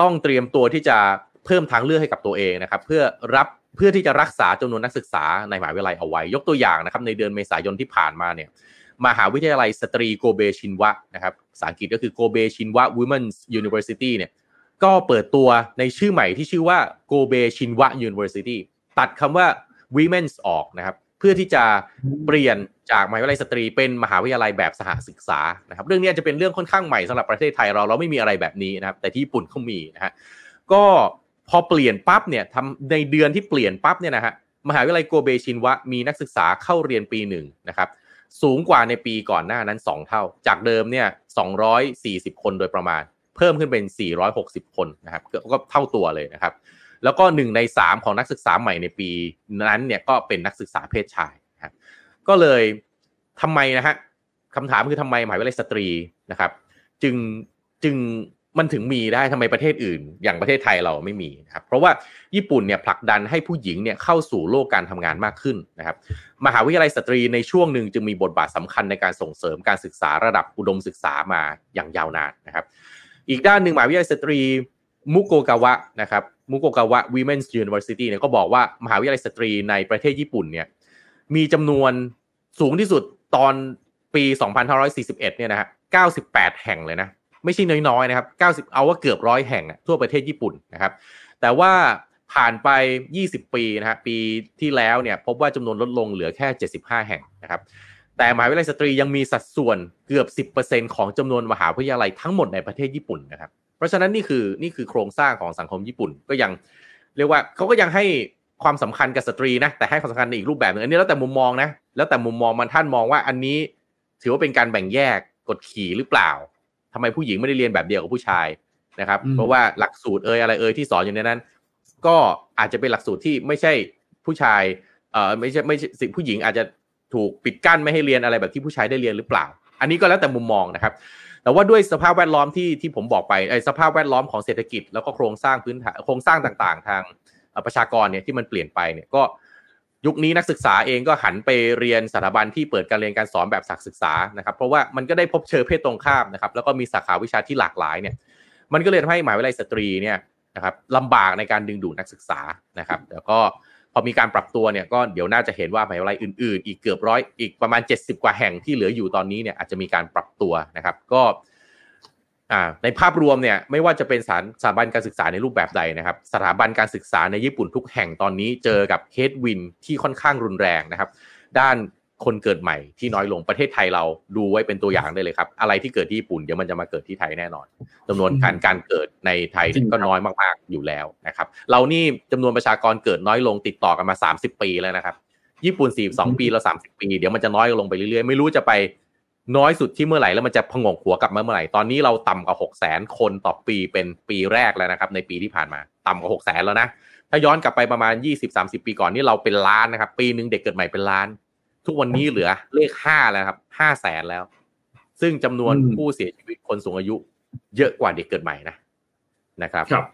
ต้องเตรียมตัวที่จะ เพิ่มทางเลือกให้กับตัวเองนะครับ เพื่อรับเพื่อที่จะรักษาจำนวนนักศึกษาในมหาวิทยาลัยเอาไว้ ยกตัวอย่างนะครับ ในเดือนเมษายนที่ผ่านมาเนี่ยมหาวิทยาลัยสตรีโกเบชินวะนะครับภาษาอังกฤษก็คือโกเบชินวะ Women's University เนี่ยก็เปิดตัวในชื่อใหม่ที่ชื่อว่า Kobe Shinwa University ตัดคำว่า Women's ออกนะครับ เพื่อที่จะเปลี่ยนจากมหาวิทยาลัยสตรีเป็นมหาวิทยาลัยแบบสหศึกษานะครับ เรื่องนี้อาจจะเป็นเรื่องค่อนข้างใหม่สำหรับประเทศไทยเราเราไม่มีอะไรแบบนี้นะครับ แต่ที่ญี่ปุ่นเขามีนะฮะก็ พอเปลี่ยนปั๊บเนี่ยทำในเดือนที่เปลี่ยนปั๊บเนี่ยนะฮะมหาวิทยาลัยโกเบชินวะมีนักศึกษาเข้าเรียนปีหนึ่งนะครับสูงกว่าในปีก่อนหน้านั้น 2 เท่า จากเดิมเนี่ย240 คนโดยประมาณ เพิ่มขึ้นเป็น 460 คนนะครับก็ก็เท่าตัวเลยนะครับ แล้วก็หนึ่งในสามของนักศึกษาใหม่ในปีนั้นเนี่ยก็เป็นนักศึกษาเพศชายนะครับก็เลยทำไมนะฮะคำถามคือทำไมมหาวิทยาลัยสตรีนะครับ จึงจึง มันถึงมีได้ทำไมประเทศอื่น อย่างประเทศไทยเราไม่มีนะครับเพราะว่าญี่ปุ่นเนี่ยผลักดันให้ผู้หญิงเนี่ยเข้าสู่โลกการทำงานมากขึ้นนะครับมหาวิทยาลัยสตรีในช่วงหนึ่งจึงมีบทบาทสำคัญในการส่งเสริมการศึกษาระดับอุดมศึกษามาอย่างยาวนานนะครับ อีกด้านหนึ่งมหาวิทยาลัยสตรีมุโกกาวะนะครับมุโกกาวะ Women's University เนี่ยก็บอกว่ามหาวิทยาลัยสตรีในประเทศญี่ปุ่นเนี่ยมีจำนวนสูงที่สุดตอนปี 2541 เนี่ยนะฮะ98 แห่งเลยนะ ไม่ใช่น้อยๆนะครับ 90 เอาว่าเกือบร้อยแห่งทั่วประเทศญี่ปุ่นนะครับ แต่ว่าผ่านไป 20 ปีนะฮะปีที่แล้วเนี่ยพบว่าจำนวนลดลงเหลือแค่ 75 แห่งนะครับ แต่มหาวิทยาลัยสตรียังมีสัดส่วนเกือบ 10%ของจำนวนมหาวิทยาลัยทั้งหมดในประเทศญี่ปุ่นนะครับ เพราะฉะนั้นนี่คือนี่คือโครงสร้างของสังคมญี่ปุ่นก็ยังเรียกว่าเขาก็ยังให้ความสำคัญกับสตรีนะแต่ให้ความสำคัญในอีกรูปแบบหนึงอันนี้แล้วแต่มุมมองนะแล้วแต่มุมมองมันท่านมองว่าอันนี้ถือว่าเป็นการแบ่งแยกกดขี่หรือเปล่า ทำไมผู้หญิงไม่ได้เรียนแบบเดียวกับผู้ชายนะครับอืมเพราะว่าหลักสูตรเอยอะไรเอยที่สอนอยู่ในนั้น ก็อาจจะเป็นหลักสูตรที่ไม่ใช่ผู้ชายเอ่อไม่ใช่ไม่ใช่สิผู้หญิงอาจจะถูกปิดกั้นไม่ให้เรียนอะไรแบบที่ผู้ชายได้เรียนหรือเปล่า อันนี้ก็แล้วแต่มุมมองนะครับ แต่ว่าด้วยสภาพแวดล้อมที่ที่ผมบอกไปไอ้สภาพแวดล้อมของเศรษฐกิจแล้วก็โครงสร้างพื้นฐานโครงสร้างต่าง ๆ ทางเอ่อประชากรเนี่ยที่มันเปลี่ยนไปเนี่ยก็ ยุคนี้นักศึกษาเองก็หันไปเรียนสถาบันที่เปิดการเรียนการสอนแบบศักศึกษานะครับเพราะว่ามันก็ได้พบเจอเพศตรงข้ามนะครับแล้วก็มีสาขาวิชาที่หลากหลายเนี่ยมันก็เลยทำให้หมหาวิทยาลัยสตรีเนี่ยนะครับลำบากในการดึงดูดนักศึกษานะครับแต่ก็พอมีการปรับตัวเนี่ยก็เดี๋ยวน่าจะเห็นว่ามหาวิทยาลัยอื่นๆ อีกเกือบร้อยอีกประมาณ 70 กว่าแห่งที่เหลืออยู่ตอนนี้เนี่ยอาจจะมีการปรับตัวนะครับก็ อ่าในภาพรวมเนี่ยไม่ว่าจะเป็นสถานสถาบันการศึกษาในรูปแบบใดนะครับ สถาบันการศึกษาในญี่ปุ่นทุกแห่งตอนนี้เจอกับเฮดวินที่ค่อนข้างรุนแรงนะครับ ด้านคนเกิดใหม่ที่น้อยลงประเทศไทยเราดูไว้เป็นตัวอย่างได้เลยครับ อะไรที่เกิดที่ญี่ปุ่นเดี๋ยวมันจะมาเกิดที่ไทยแน่นอนจำนวนการการเกิดในไทยจริงครับก็น้อยมากๆอยู่แล้วนะครับ เรานี่จำนวนประชากรเกิดน้อยลงติดต่อกันมา 30 ปีแล้วนะครับ ญี่ปุ่น 42 ปีเรา30 ปี เดี๋ยวมันจะน้อยลงไปเรื่อยๆ ไม่รู้จะไป น้อยสุดที่เมื่อไหร่แล้วมันจะพงกหัวกลับมาเมื่อไหร่ ตอนนี้เราต่ำกว่า6 0 0 0 0 0คนต่อปีเป็นปีแรกแล้วนะครับ ในปีที่ผ่านมา ต่ำกว่า6 0 0 0 0 0แล้วนะ ถ้าย้อนกลับไปประมาณ20-30ปีก่อนนี่เราเป็นล้านนะครับ ปีหนึ่งเด็กเกิดใหม่เป็นล้าน ทุกวันนี้เหลือเลข5แล้วครับ5แสนแล้ว ซึ่งจำนวนอืมผู้เสียชีวิตคนสูงอายุ เยอะกว่าเด็กเกิดใหม่นะนะครับครับ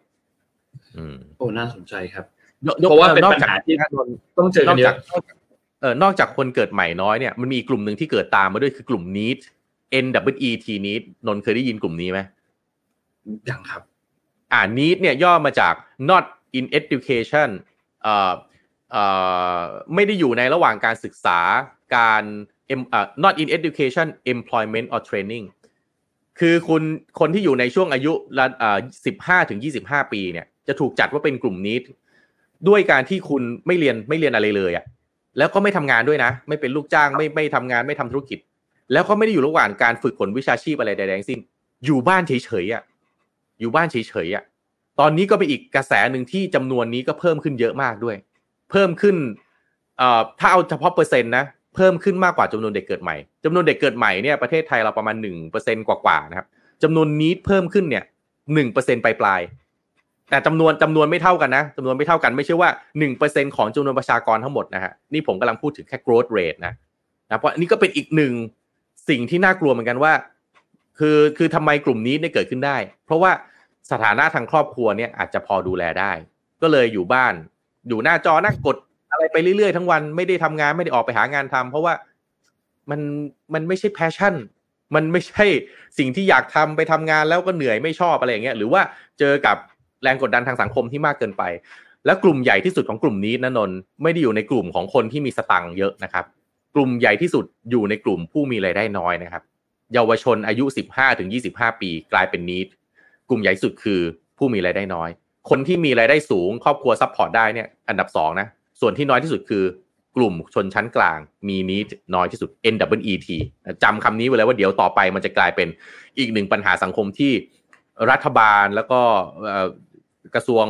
อืมโอ้น่าสนใจครับยกยกเพราะว่าเป็นนอกปัญจากหาที่นอกต้องเจอกันเยจากอะนอกจาก เออนอกจากคนเกิดใหม่น้อยเนี่ยมันมีอีกกลุ่มหนึ่งที่เกิดตามมาด้วยคือกลุ่ม need N W E T need นนท์เคยได้ยินกลุ่มนี้ไหมอย่างครับ อ่า need เนี่ยย่อมาจาก not in education เอ่อเอ่อไม่ได้อยู่ในระหว่างการศึกษาการเอ็มเอ่อ not in education employment or training คือคุณคนที่อยู่ในช่วงอายุระเอ่อสิบห้าถึงยี่สิบห้าปีเนี่ยจะถูกจัดว่าเป็นกลุ่มนี้ด้วยการที่คุณไม่เรียนไม่เรียนอะไรเลยอะ่ะ แล้วก็ไม่ทำงานด้วยนะ ไม่เป็นลูกจ้างไม่ไม่ทำงานไม่ทำธุรกิจ แล้วก็ไม่ได้อยู่ระหว่างการฝึกฝนวิชาชีพอะไรใดๆทั้งสิ้น อยู่บ้านเฉยๆอะอยู่บ้านเฉยๆอะตอนนี้ก็เป็นอีกกระแสหนึ่งที่จำนวนนี้ก็เพิ่มขึ้นเยอะมากด้วย เพิ่มขึ้นเอ่อถ้าเอาเฉพาะเปอร์เซ็นต์นะเพิ่มขึ้นมากกว่าจำนวนเด็กเกิดใหม่จำนวนเด็กเกิดใหม่เนี่ยประเทศไทยเราประมาณหนึ่งเปอร์เซ็นกว่าๆนะครับจำนวนนี้เพิ่มขึ้นเนี่ยหนึ่งเปอร์เซ็นปลายๆ แต่จำนวนจำนวนไม่เท่ากันนะจำนวนไม่เท่ากันไม่ใช่ว่าหนึ่งเปอร์เซ็นของจำนวนประชากรทั้งหมดนะฮะนี่ผมกำลังพูดถึงแค่ growth rate นะนะเพราะนนี้ก็เป็นอีกหนึ่งสิ่งที่น่ากลัวเหมือนกันว่า คือคือทำไมกลุ่มนี้เนี่ยเกิดขึ้นได้ เพราะว่าสถานะทางครอบครัวเนี่ยอาจจะพอดูแลได้ ก็เลยอยู่บ้าน อยู่หน้าจอนั่งกดอะไรไปเรื่อยๆทั้งวันไม่ได้ทำงานไม่ได้ออกไปหางานทำเพราะว่ามันมันไม่ใช่แพชชั่น มันไม่ใช่สิ่งที่อยากทำไปทำงานแล้วก็เหนื่อยไม่ชอบอะไรอย่างเงี้ยหรือว่าเจอกับ แรงกดดันทางสังคมที่มากเกินไป แล้วกลุ่มใหญ่ที่สุดของกลุ่มนี้นะนนท์ไม่ได้อยู่ในกลุ่มของคนที่มีสตังค์เยอะนะครับ กลุ่มใหญ่ที่สุดอยู่ในกลุ่มผู้มีรายได้น้อยนะครับ เยาวชนอายุ 15ถึง25 ปี กลายเป็น NEET กลุ่มใหญ่สุดคือผู้มีรายได้น้อย คนที่มีรายได้สูง ครอบครัว support ได้เนี่ยอันดับสองนะส่วนที่น้อยที่สุดคือกลุ่มชนชั้นกลางมี NEET น้อยที่สุด N E E T จำคำนี้ไว้เลยว่าเดี๋ยวต่อไปมันจะกลายเป็นอีกหนึ่งปัญหาสังคมที่รัฐบาลแล้วก็ กระทรวง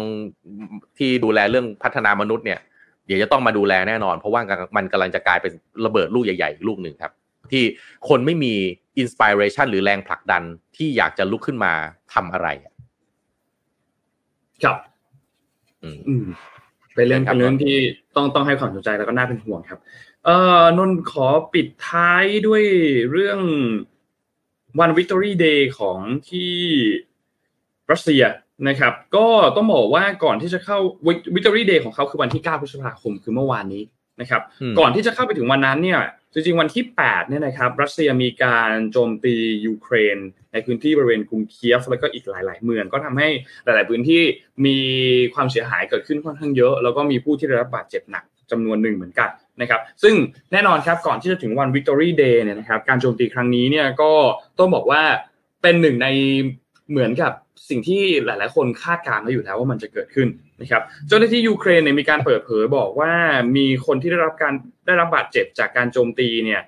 ที่ดูแลเรื่องพัฒนามนุษย์เนี่ย เดี๋ยวจะต้องมาดูแลแน่นอน เพราะว่ามันกำลังจะกลายเป็นระเบิดลูกใหญ่ๆลูกหนึ่งครับ ที่คนไม่มีอินสปิเรชันหรือแรงผลักดันที่อยากจะลุกขึ้นมาทำอะไรอะครับอืมอืมเป็นเรื่องครับเป็นเรื่องที่ต้องต้องให้ความสนใจแล้วก็น่าเป็นห่วงครับ เอ่อนนท์ขอปิดท้ายด้วยเรื่องวันวิ c ตอรี่เดย์ของที่รัสเซีย นะครับก็ต้องบอกว่าก่อนที่จะเข้า Victory Day ของเขาคือวันที่ 9 พฤษภาคมคือเมื่อวานนี้นะครับก่อนที่จะเข้าไปถึงวันนั้นเนี่ยจริงๆวันที่ 8 เนี่ยนะครับรัสเซียมีการโจมตียูเครน ในพื้นที่บริเวณกรุงเคียฟแล้วก็อีกหลาย ๆ เมืองก็ทำให้หลาย ๆ พื้นที่มีความเสียหายเกิดขึ้นค่อนข้างเยอะ แล้วก็มีผู้ที่ได้รับบาดเจ็บหนักจำนวนหนึ่งเหมือนกันนะครับซึ่งแน่นอนครับก่อนที่จะถึงวัน Victory Day เนี่ยนะครับการโจมตีครั้งนี้เนี่ยก็ต้องบอกว่าเป็นหนึ่งใน เหมือนกับสิ่งที่หลาย ๆ คนคาดการณ์ไว้อยู่แล้วว่ามันจะเกิดขึ้นนะครับเจ้าหน้าที่ยูเครนเนี่ยมีการเปิดเผยบอกว่ามีคนที่ได้รับการได้รับบาดเจ็บจากการโจมตีเนี่ย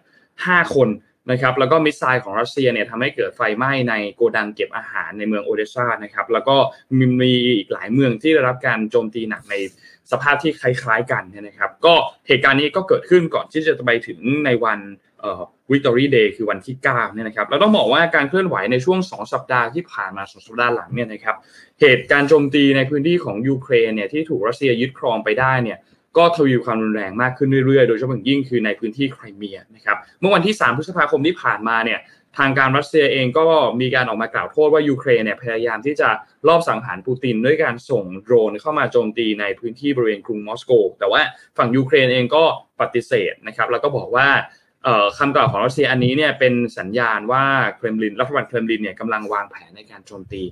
ห้าคนนะครับแล้วก็มิสไซล์ของรัสเซียเนี่ยทำให้เกิดไฟไหม้ในโกดังเก็บอาหารในเมืองโอเดซานะครับแล้วก็มีมีอีกหลายเมืองที่ได้รับการโจมตีหนักในสภาพที่คล้าย ๆ กันนะครับ ก็เหตุการณ์นี้ก็เกิดขึ้นก่อนที่จะไปถึงในวัน Victory Day คือวันที่9เนี่ยนะครับเราต้องบอกว่าการเคลื่อนไหวในช่วง 2 สัปดาห์ที่ผ่านมา2สัปดาห์หลังเนี่ยนะครับเหตุการณ์โจมตีในพื้นที่ของยูเครนเนี่ยที่ถูกรัสเซียยึดครองไปได้เนี่ยก็ทวีความรุนแรงมากขึ้นเรื่อยๆ โดยเฉพาะยิ่งคือในพื้นที่ไครเมียนะครับเมื่อวันที่ 3 พฤษภาคมที่ผ่านมาเนี่ยทางการรัสเซียเองก็มีการออกมากล่าวโทษว่ายูเครนเนี่ยพยายามที่จะลอบสังหารปูตินด้วยการส่งโดรนเข้ามาโจมตีในพื้นที่บริเวณกรุงมอสโก แต่ว่าฝั่งยูเครนเองก็ปฏิเสธนะครับแล้วก็บอกว่า คำกล่าวของรัสเซียอันนี้เนี่ยเป็นสัญญาณว่าเครมลินรัฐบาลเครมลินเนี่ยกำลังวางแผนในการโจมตี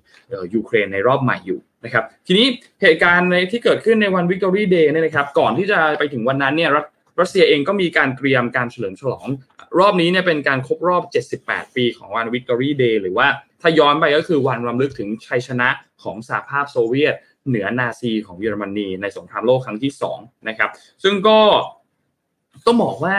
ยูเครนในรอบใหม่อยู่นะครับทีนี้เหตุการณ์ในที่เกิดขึ้นในวัน Victory Day เนี่ยนะครับก่อนที่จะไปถึงวันนั้นเนี่ยรัสเซียเองก็มีการเตรียมการเฉลิมฉลอง รอบนี้เนี่ยเป็นการครบรอบ 78 ปีของวัน Victory Day หรือว่าถ้าย้อนไปก็คือวันรำลึกถึงชัยชนะของสหภาพโซเวียต เหนือนาซีของเยอรมนีในสงครามโลกครั้งที่2นะครับซึ่งก็ต้องบอกว่า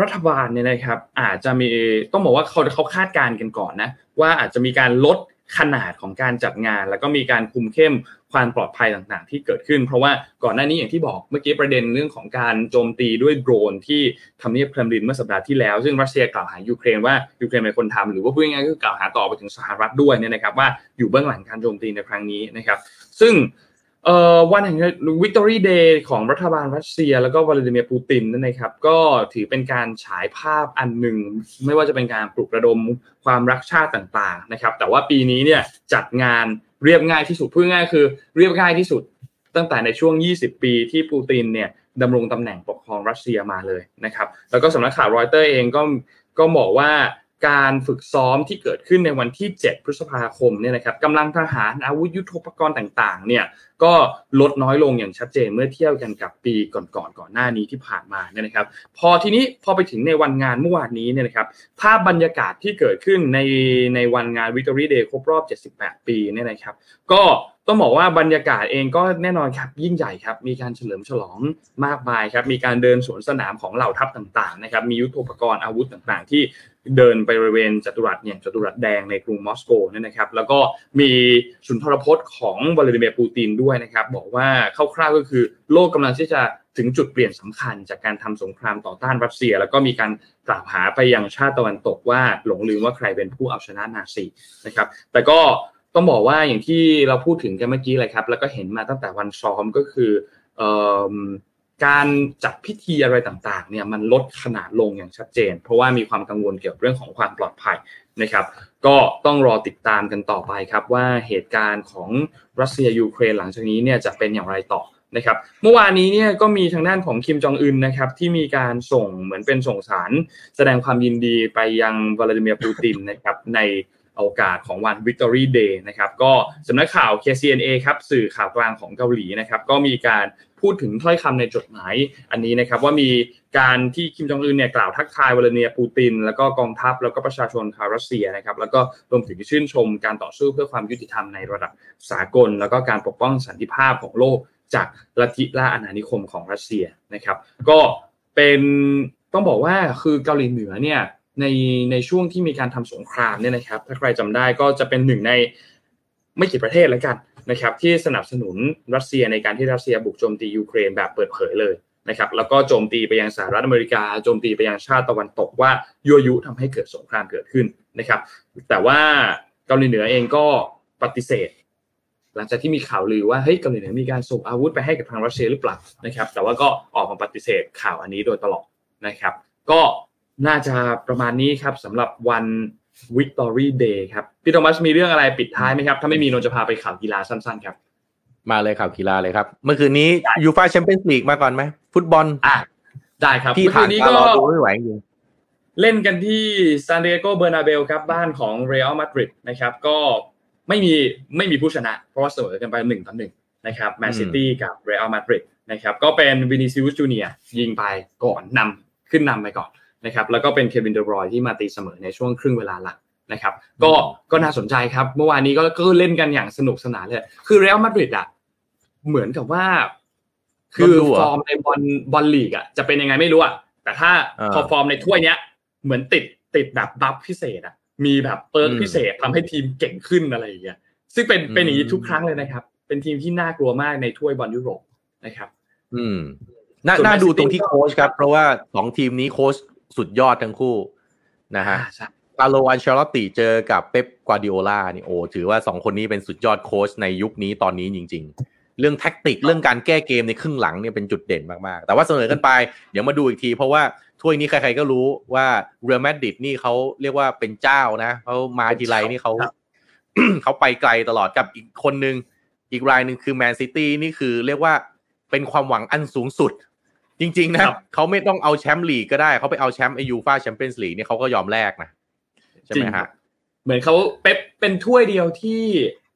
รัฐบาลเนี่ยนะครับ อาจจะมีต้องบอกว่าเขาเขาคาดการณ์กันก่อนนะว่าอาจจะมีการลดขนาดของการจัดงาน แล้วก็มีการคุมเข้มความปลอดภัยต่างๆ ที่เกิดขึ้น เพราะว่าก่อนหน้านี้อย่างที่บอกเมื่อกี้ประเด็นเรื่องของการโจมตีด้วยโดรนที่ทำเนียบเครมลินเมื่อสัปดาห์ที่แล้ว ซึ่งรัสเซียกล่าวหายูเครนว่ายูเครนเป็นคนทำหรือว่าพูดง่ายๆก็กล่าวหาต่อไปถึงสหรัฐด้วยเนี่ยนะครับว่าอยู่เบื้องหลังการโจมตีในครั้งนี้นะครับ ซึ่ง เอ่อวันแห่ง Victory Day ของรัฐบาลรัสเซีย แล้วก็วลาดิเมียร์ปูตินนั่นนะครับ ก็ถือเป็นการฉายภาพอันหนึ่ง ไม่ว่าจะเป็นการปลุกระดมความรักชาติต่างๆนะครับ แต่ว่าปีนี้เนี่ยจัดงานเรียบง่ายที่สุดพูดง่ายคือเรียบง่ายที่สุด ตั้งแต่ในช่วง 20 ปีที่ปูตินเนี่ยดำรงตำแหน่งปกครองรัสเซียมาเลยนะครับ แล้วก็สำนักข่าวรอยเตอร์เองก็ก็บอกว่า การฝึกซ้อมที่เกิดขึ้นในวันที่ 7 พฤษภาคมเนี่ยนะครับกำลังทหารอาวุธยุทโธปกรณ์ต่างๆเนี่ยก็ลดน้อยลงอย่างชัดเจนเมื่อเทียบกันกับปีก่อนๆกก่อนหน้านี้ที่ผ่านมาเนี่ยนะครับ พอทีนี้พอไปถึงในวันงานเมื่อวานนี้เนี่ยนะครับภาพบรรยากาศที่เกิดขึ้นในในวันงานวิกตอรี่เดย์ครบรอบ 78 ปีเนี่ยนะครับ ก็ต้องบอกว่าบรรยากาศเองก็แน่นอนครับยิ่งใหญ่ครับมีการเฉลิมฉลองมากมายครับมีการเดินสวนสนามของเหล่าทัพต่างๆนะครับมียุทโธปกรณ์อาวุธต่างๆ ที่ เดินไปบริเวณจัตุรัสอย่างจัตุรัสแดงในกรุงมอสโกเนี่ยนะครับ แล้วก็มีสุนทรพจน์ของวลาดิเมียร์ปูตินด้วยนะครับ บอกว่าคร่าวๆก็คือโลกกำลังที่จะถึงจุดเปลี่ยนสำคัญจากการทำสงครามต่อต้านรัสเซีย แล้วก็มีการกล่าวหาไปยังชาติตะวันตกว่าหลงลืมว่าใครเป็นผู้เอาชนะนาซีนะครับ แต่ก็ต้องบอกว่าอย่างที่เราพูดถึงกันเมื่อกี้เลยครับ แล้วก็เห็นมาตั้งแต่วันซ้อมก็คือ การจัดพิธีอะไรต่างๆเนี่ยมันลดขนาดลงอย่างชัดเจน เพราะว่ามีความกังวลเกี่ยวกับเรื่องของความปลอดภัยนะครับ ก็ต้องรอติดตามกันต่อไปครับว่าเหตุการณ์ของรัสเซียยูเครนหลังจากนี้เนี่ยจะเป็นอย่างไรต่อนะครับ เมื่อวานนี้เนี่ยก็มีทางด้านของคิมจองอึนนะครับที่มีการส่งเหมือนเป็นส่งสารแสดงความยินดีไปยังวลาดิเมียร์ปูตินนะครับในโอกาสของวัน Victory Day นะครับก็สำนักข่าว KCNA ครับสื่อข่าวกลางของเกาหลีนะครับก็มีการ พูดถึงถ้อยคำในจดหมาย อันนี้นะครับว่ามีการที่คิมจองอึนเนี่ยกล่าวทักทายวลาเนียปูติน แล้วก็กองทัพแล้วก็ประชาชนชาวรัสเซียนะครับแล้วก็รวมถึงชื่นชมการต่อสู้เพื่อความยุติธรรมในระดับสากล แล้วก็การปกป้องสันติภาพของโลกจากลัทธิล่าอาณานิคมของรัสเซียนะครับ ก็เป็นต้องบอกว่าคือเกาหลีเหนือเนี่ยในในช่วงที่มีการทำสงครามเนี่ยนะครับ ถ้าใครจำได้ก็จะเป็นหนึ่งในไม่กี่ประเทศแล้วกัน นะครับที่สนับสนุนรัสเซียในการที่รัสเซียบุกโจมตียูเครนแบบเปิดเผยเลยนะครับแล้วก็โจมตีไปยังสหรัฐอเมริกาโจมตีไปยังชาติตะวันตกว่ายั่วยุทำให้เกิดสงครามเกิดขึ้นนะครับ แต่ว่าเกาหลีเหนือเองก็ปฏิเสธ หลังจากที่มีข่าวลือว่าเฮ้ยเกาหลีเหนือมีการส่งอาวุธไปให้กับทางรัสเซียหรือเปล่านะครับ แต่ว่าก็ออกมาปฏิเสธข่าวอันนี้โดยตลอดนะครับ ก็น่าจะประมาณนี้ครับสำหรับวัน Victory Day ครับพี่โทมัสมีเรื่องอะไรปิดท้ายไหมครับ ถ้าไม่มีนนท์จะพาไปข่าวกีฬาสั้นๆครับ มาเลยข่าวกีฬาเลยครับ เมื่อคืนนี้ยูฟาแชมเปี้ยนส์ลีกมาก่อนไหมฟุตบอลอะได้ครับที่เมื่อผ่าคืนนนี้ตาก็รอดูไม่ไหวจริงเล่นกันที่ซานติอาโกเบร์นาเบวครับ บ้านของเรอัลมาดริดนะครับ ก็ไม่มีไม่มีผู้ชนะ เพราะว่าเสมอกันไปหนึ่งต่อหนึ่งนะครับแมนซิตี้กับเรอัลมาดริดนะครับ ก็เป็นวินิซิอุสจูเนียร์ยิงไปก่อนนำขึ้นนำไปก่อน นะครับแล้วก็เป็นเควินเดอบรอยน์ที่มาตีเสมอในช่วงครึ่งเวลาหลังนะครับก็ก็น่าสนใจครับ เมื่อวานนี้ก็ก็เล่นกันอย่างสนุกสนานเลย คือเรอัลมาดริดอะเหมือนกับว่า คือฟอร์มในบอลบอลลีกอะจะเป็นยังไงไม่รู้อะแต่ถ้าพอฟอร์มในถ้วยเนี้ย เหมือนติดติดแบบ buff พิเศษอะมีแบบ perk พิเศษทำให้ทีมเก่งขึ้นอะไรอย่างเงี้ยซึ่งเป็นเป็นอย่างนี้ทุกครั้งเลยนะครับ เป็นทีมที่น่ากลัวมากในถ้วยบอลยุโรปนะครับ อืมน่าน่าดูตรงที่โค้ชครับ เพราะว่าสองทีมนี้โค้ช สุดยอดทั้งคู่นะฮะคาร์โลอันเชลอตติเจอกับเป๊ปกวาร์ดิโอลานี่โอ้ถือว่าสองคนนี้เป็นสุดยอดโค้ชในยุคนี้ตอนนี้จริง ๆ เรื่อง tactic เรื่องการแก้เกมในครึ่งหลังเนี่ยเป็นจุดเด่นมาก ๆ แต่ว่าเสมอกันไป เดี๋ยวมาดูอีกที เพราะว่าถ้วยนี้ใคร ๆ ก็รู้ว่าเรอัลมาดริดนี่เขาเรียกว่าเป็นเจ้านะเขามาทีไรนี่เขาเขาไปไกลตลอดกับอีกคนนึงอีกรายหนึ่งคือแมนซิตี้นี่คือเรียกว่าเป็นความหวังอันสูงสุด จริง ๆ นะเขาไม่ต้องเอาแชมป์ลีกก็ได้เขาไปเอาแชมป์ไอยูฟาแชมเปี้ยนส์ลีกนี่เขาก็ยอมแลกนะใช่ไหมฮะเหมือนเขาเป๊ปเป็นถ้วยเดียวที่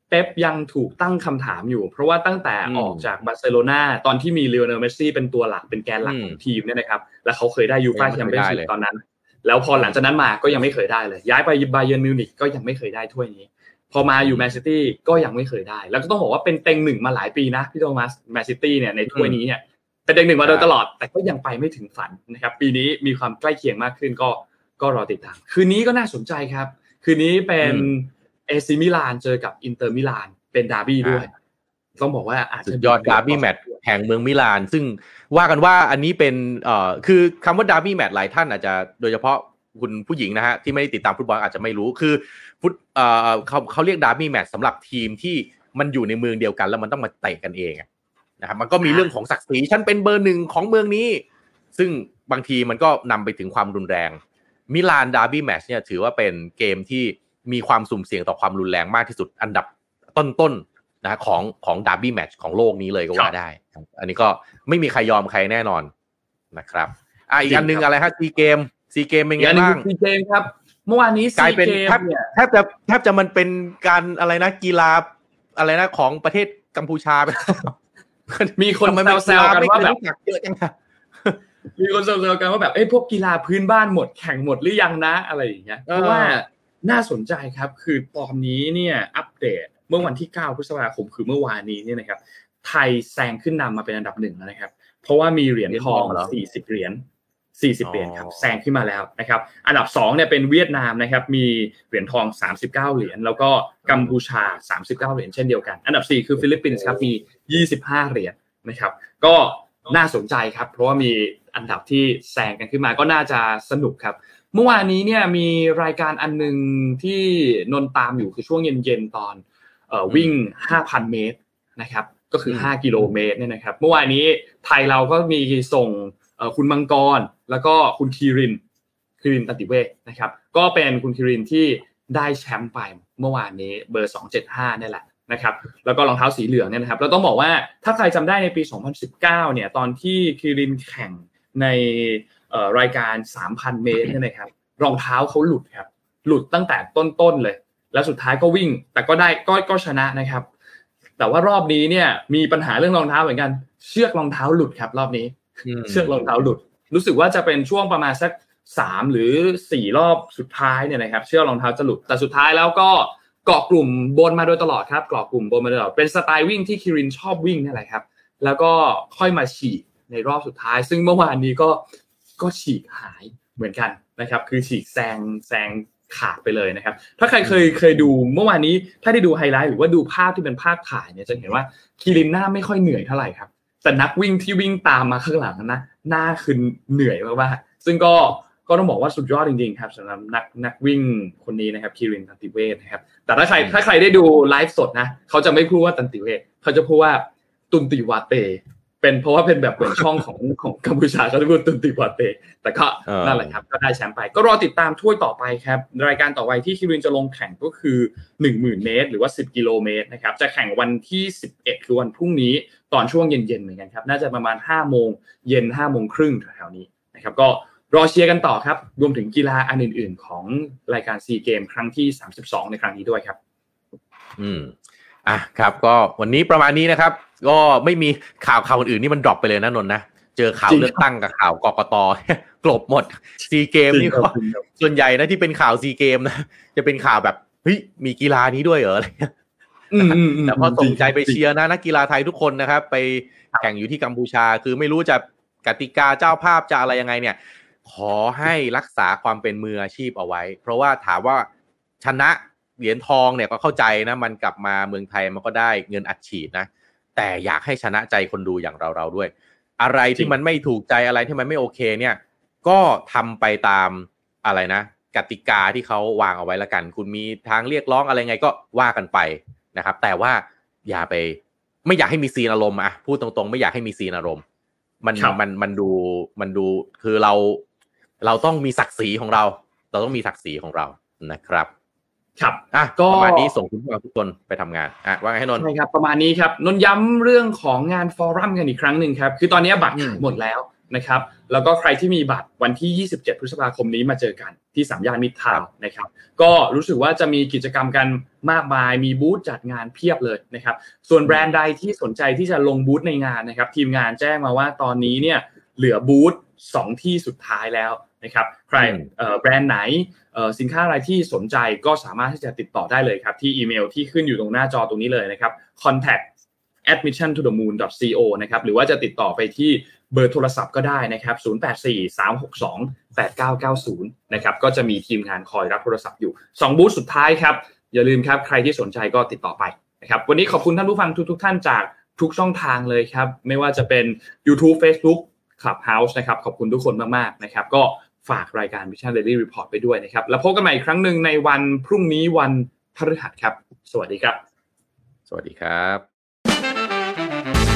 เป๊ปยังถูกตั้งคำถามอยู่ เพราะว่าตั้งแต่ออกจากบาร์เซโลนาตอนที่มีเลโอเนลเมสซี่เป็นตัวหลักเป็นแกนหลักของทีมเนี่ยนะครับ แล้วเขาเคยได้ยูฟาแชมเปี้ยนส์ลีกตอนนั้น แล้วพอหลังจากนั้นมาก็ยังไม่เคยได้เลย ย้ายไปบาเยิร์นมิวนิกก็ยังไม่เคยได้ถ้วยนี้พอมาอยู่แมนซิตี้ก็ยังไม่เคยได้ แล้วก็ต้องบอกว่าเป็นเต็งหนึ่งมาหลายปีนะพี่โทมัสแมนซิตี้เนี่ยในถ้วยนี้เนี่ย เป็นเต็งหนึ่งมาโดยตลอด แต่ก็ยังไปไม่ถึงฝันนะครับ ปีนี้มีความใกล้เคียงมากขึ้นก็ก็รอติดตาม คืนนี้ก็น่าสนใจครับ คืนนี้เป็นเอซีมิลานเจอกับอินเตอร์มิลานเป็นดาร์บี้ด้วย ต้องบอกว่าอาจจะสุดยอดดาร์บี้แมตช์แห่งเมืองมิลาน ซึ่งว่ากันว่าอันนี้เป็นเอ่อคือคำว่าดาร์บี้แมตช์หลายท่านอาจจะโดยเฉพาะคุณผู้หญิงนะฮะที่ไม่ได้ติดตามฟุตบอลอาจจะไม่รู้คือฟุตเอ่อเขาเขาเรียกดาร์บี้แมตช์สำหรับทีมที่มันอยู่ในเมืองเดียวกัน แล้วมันต้องมาเตะกันเอง นะครับมันก็มีเรื่องของศักดิ์ศรีฉันเป็นเบอร์หนึ่งของเมืองนี้ ซึ่งบางทีมันก็นำไปถึงความรุนแรงมิลานดาร์บี้แมตช์เนี่ยถือว่าเป็นเกมที่มีความสุ่มเสี่ยงต่อความรุนแรงมากที่สุดอันดับต้นๆนะของของดาร์บี้แมตช์ของโลกนี้เลยก็ว่าได้ อันนี้ก็ไม่มีใครยอมใครแน่นอนนะครับอะอีกอันหนึงอะไรฮะซีเกมซีเกมเป็นอีกไงอันหนึงบ้างซีเกมครับเมื่อวานนี้กลาซียเป็นเกมแทบเนี่ยแทบจะแทบจะมันเป็นการอะไรนะกีฬาอะไรนะของประเทศกัมพูชาไป มีคนทำไมมันแซวๆกันว่าแบบกีฬไม่เคยรู้จักเยอะจังอะมีคนแซวๆกันว่าแบบเอ้ยพวกกีฬาพื้นบ้านหมดแข่งหมดหรือยังนะอะไรอย่างเงี้ยเออเพราะว่าน่าสนใจครับ คือตอนนี้เนี่ยอัปเดตเมื่อวันที่ 9 พฤษภาคมคือเมื่อวานนี้เนี่ยนะครับ ไทยแซงขึ้นนำมาเป็นอันดับหนึ่งแล้วนะครับ เพราะว่ามีเหรียญทอง 40 เหรียญ 40เหรียญครับแซงขึ้นมาแล้วนะครับอันดับ2เนี่ยเป็นเวียดนามนะครับมีเหรียญทอง 39 เหรียญแล้วก็กัมพูชา 39 เหรียญเช่นเดียวกัน อันดับ 4 คือฟิลิปปินส์ครับมี 25 เหรียญนะครับก็น่าสนใจครับ เพราะว่ามีอันดับที่แซงกันขึ้นมาก็น่าจะสนุกครับเมื่อวานนี้เนี่ยมีรายการอันหนึงที่นนตามอยู่คือช่วงเย็นๆตอนเอ่อวิ่ง 5,000 เมตรนะครับก็คือ 5 กิโลเมตรเนี่ยนะครับเมื่อวานนี้ไทยเราก็มีส่งเอ่อ คุณมังกร แล้วก็คุณคีรินคีรินตันติเวชนะครับ ก็เป็นคุณคีรินที่ได้แชมป์ไปเมื่อวานนี้เบอร์ 275เนี่ยแหละนะครับแล้วก็รองเท้าสีเหลืองเนี่ยนะครับเราต้องบอกว่าถ้าใครจำได้ในปี 2019เนี่ยตอนที่คีรินแข่งในเอ่อรายการ 3,000 เมตรเนี่ยนะครับรองเท้าเขาหลุดครับหลุดตั้งแต่ต้นๆเลย แล้วสุดท้ายก็วิ่ง แต่ก็ได้ก็ก็ชนะนะครับ แต่ว่ารอบนี้เนี่ยมีปัญหาเรื่องรองเท้าเหมือนกัน เชือกรองเท้าหลุดครับรอบนี้ เชือกรองเท้าหลุด รู้สึกว่าจะเป็นช่วงประมาณสักสามหรือสี่รอบสุดท้ายเนี่ยนะครับ เชือกรองเท้าจะหลุด แต่สุดท้ายแล้วก็เกาะกลุ่มบนมาโดยตลอดครับเกาะกลุ่มบนมาโดยตลอดเป็นสไตล์วิ่งที่คิรินชอบวิ่งนี่แหละครับ แล้วก็ค่อยมาฉีกในรอบสุดท้าย ซึ่งเมื่อวานนี้ก็ก็ฉีกหายเหมือนกันนะครับ คือฉีกแซงแซงขาดไปเลยนะครับ ถ้าใครเคยเคยดูเมื่อวานนี้ ถ้าได้ดูไฮไลท์หรือว่าดูภาพที่เป็นภาพถ่ายเนี่ยจะเห็นว่าคิรินหน้าไม่ค่อยเหนื่อยเท่าไหร่ครับ แต่นักวิ่งที่วิ่งตามมาข้างหลังนะหน้าคือเหนื่อยมากๆซึ่งก็ก็ต้องบอกว่าสุดยอดจริงๆครับสำหรับนักนักวิ่งคนนี้นะครับคิรินตันติเวชนะครับแต่ถ้าใครถ้าใครได้ดูไลฟ์สดนะเขาจะไม่พูดว่าตันติเวชเขาจะพูดว่าตุนติวาเต เป็นเพราะว่าเป็นแบบเหมือนช่องของของกัมพูชาเขาจะพูดตุนติปอเต แต่ก็เออนั่นแหละครับก็ได้แชมป์ไป ก็รอติดตามถ้วยต่อไปครับ รายการต่อไปที่คิรินจะลงแข่งก็คือ 10,000 เมตร หรือว่า 10 กิโลเมตรนะครับจะแข่งวันที่ 11 คือวันพรุ่งนี้ ตอนช่วงเย็นๆเหมือนกันครับน่าจะประมาณ5โมงเย็น5โมงครึ่งแถวๆนี้นะครับก็รอเชียร์กันต่อครับ รวมถึงกีฬาอันอื่น ๆ ของรายการซีเกมส์ครั้งที่ 32 ในครั้งนี้ด้วยครับ อืมอะครับ ก็วันนี้ประมาณนี้นะครับ ก็ไม่มีข่าวข่าวอื่นๆนี่มัน drop ไปเลยนะนนท์นะเจอข่าวจริงครับเลือกตั้งกับข่าวกกตกลบหมดซีเกมส์นี่ก็ส่วนใหญ่นะที่เป็นข่าวซีเกมส์นะจะเป็นข่าวแบบเฮ้ยมีกีฬานี้ด้วยเหรออะไรเงี้ยอืมอืมม แต่ก็ส่งใจไปเชียร์นะนักกีฬาไทยทุกคนนะครับ ไปแข่งอยู่ที่กัมพูชา คือไม่รู้จะกติกาเจ้าภาพจะอะไรยังไงเนี่ย ขอให้รักษาความเป็นมืออาชีพเอาไว้ เพราะว่าถามว่าชนะเหรียญทองเนี่ยก็เข้าใจนะมันกลับมาเมืองไทยมันก็ได้เงินอัดฉีดนะ แต่อยากให้ชนะใจคนดูอย่างเราเราๆด้วย อะไรที่มันไม่ถูกใจอะไรที่มันไม่โอเคเนี่ย ก็ทำไปตามอะไรนะกติกาที่เขาวางเอาไว้ละกัน คุณมีทางเรียกร้องอะไรไงก็ว่ากันไป นะครับ แต่ว่าอย่าไปไม่อยากให้มีซีนอารมณ์อะพูดตรงๆ ไม่อยากให้มีซีนอารมณ์ มันครับมันมันดูมันดูคือเรา เราต้องมีศักดิ์ศรีของเรา เราต้องมีศักดิ์ศรีของเรานะครับครับอะก็ประมาณนี้ส่งคุณผู้ฟังทุกคนไปทำงานอะว่าไงให้นนท์ใช่ครับประมาณนี้ครับนนท์ย้ำเรื่องของงานฟอรัมกันอีกครั้งหนึ่งครับ คือตอนนี้บัตรอืมขายหมดแล้วนะครับแล้วก็ใครที่มีบัตรวันที่ 27 พฤษภาคมนี้มาเจอกันที่สามย่านมิตรทาวน์นะครับก็รู้สึกว่าจะมีกิจกรรมกันมากมายมีบูธจัดงานเพียบเลยนะครับส่วนแบรนด์ใดที่สนใจที่จะลงบูธในงานนะครับทีมงานแจ้งมาว่าตอนนี้เนี่ยเหลือบูธสองที่สุดท้ายแล้วนะครับใครอืมเอ่อแบรนด์ไหนเอ่อสินค้าอะไรที่สนใจก็สามารถที่จะติดต่อได้เลยครับที่อีเมลที่ขึ้นอยู่ตรงหน้าจอตรงนี้เลยนะครับ contact admission to the moon co นะครับหรือว่าจะติดต่อไปที่ เบอร์โทรศัพท์ก็ได้นะครับ0843628990นะครับก็จะมีทีมงานคอยรับโทรศัพท์อยู่ 2 บูธสุดท้ายครับ อย่าลืมครับใครที่สนใจก็ติดต่อไปนะครับวันนี้ขอบคุณท่านผู้ฟังทุก ๆ ท่านจากทุกช่องทางเลยครับ ไม่ว่าจะเป็น YouTube Facebook Clubhouse นะครับขอบคุณทุกคนมากๆนะครับก็ฝากรายการ Mission Daily Report ไปด้วยนะครับ แล้วพบกันใหม่อีกครั้งหนึ่งในวันพรุ่งนี้วันพฤหัสครับ สวัสดีครับ สวัสดีครับ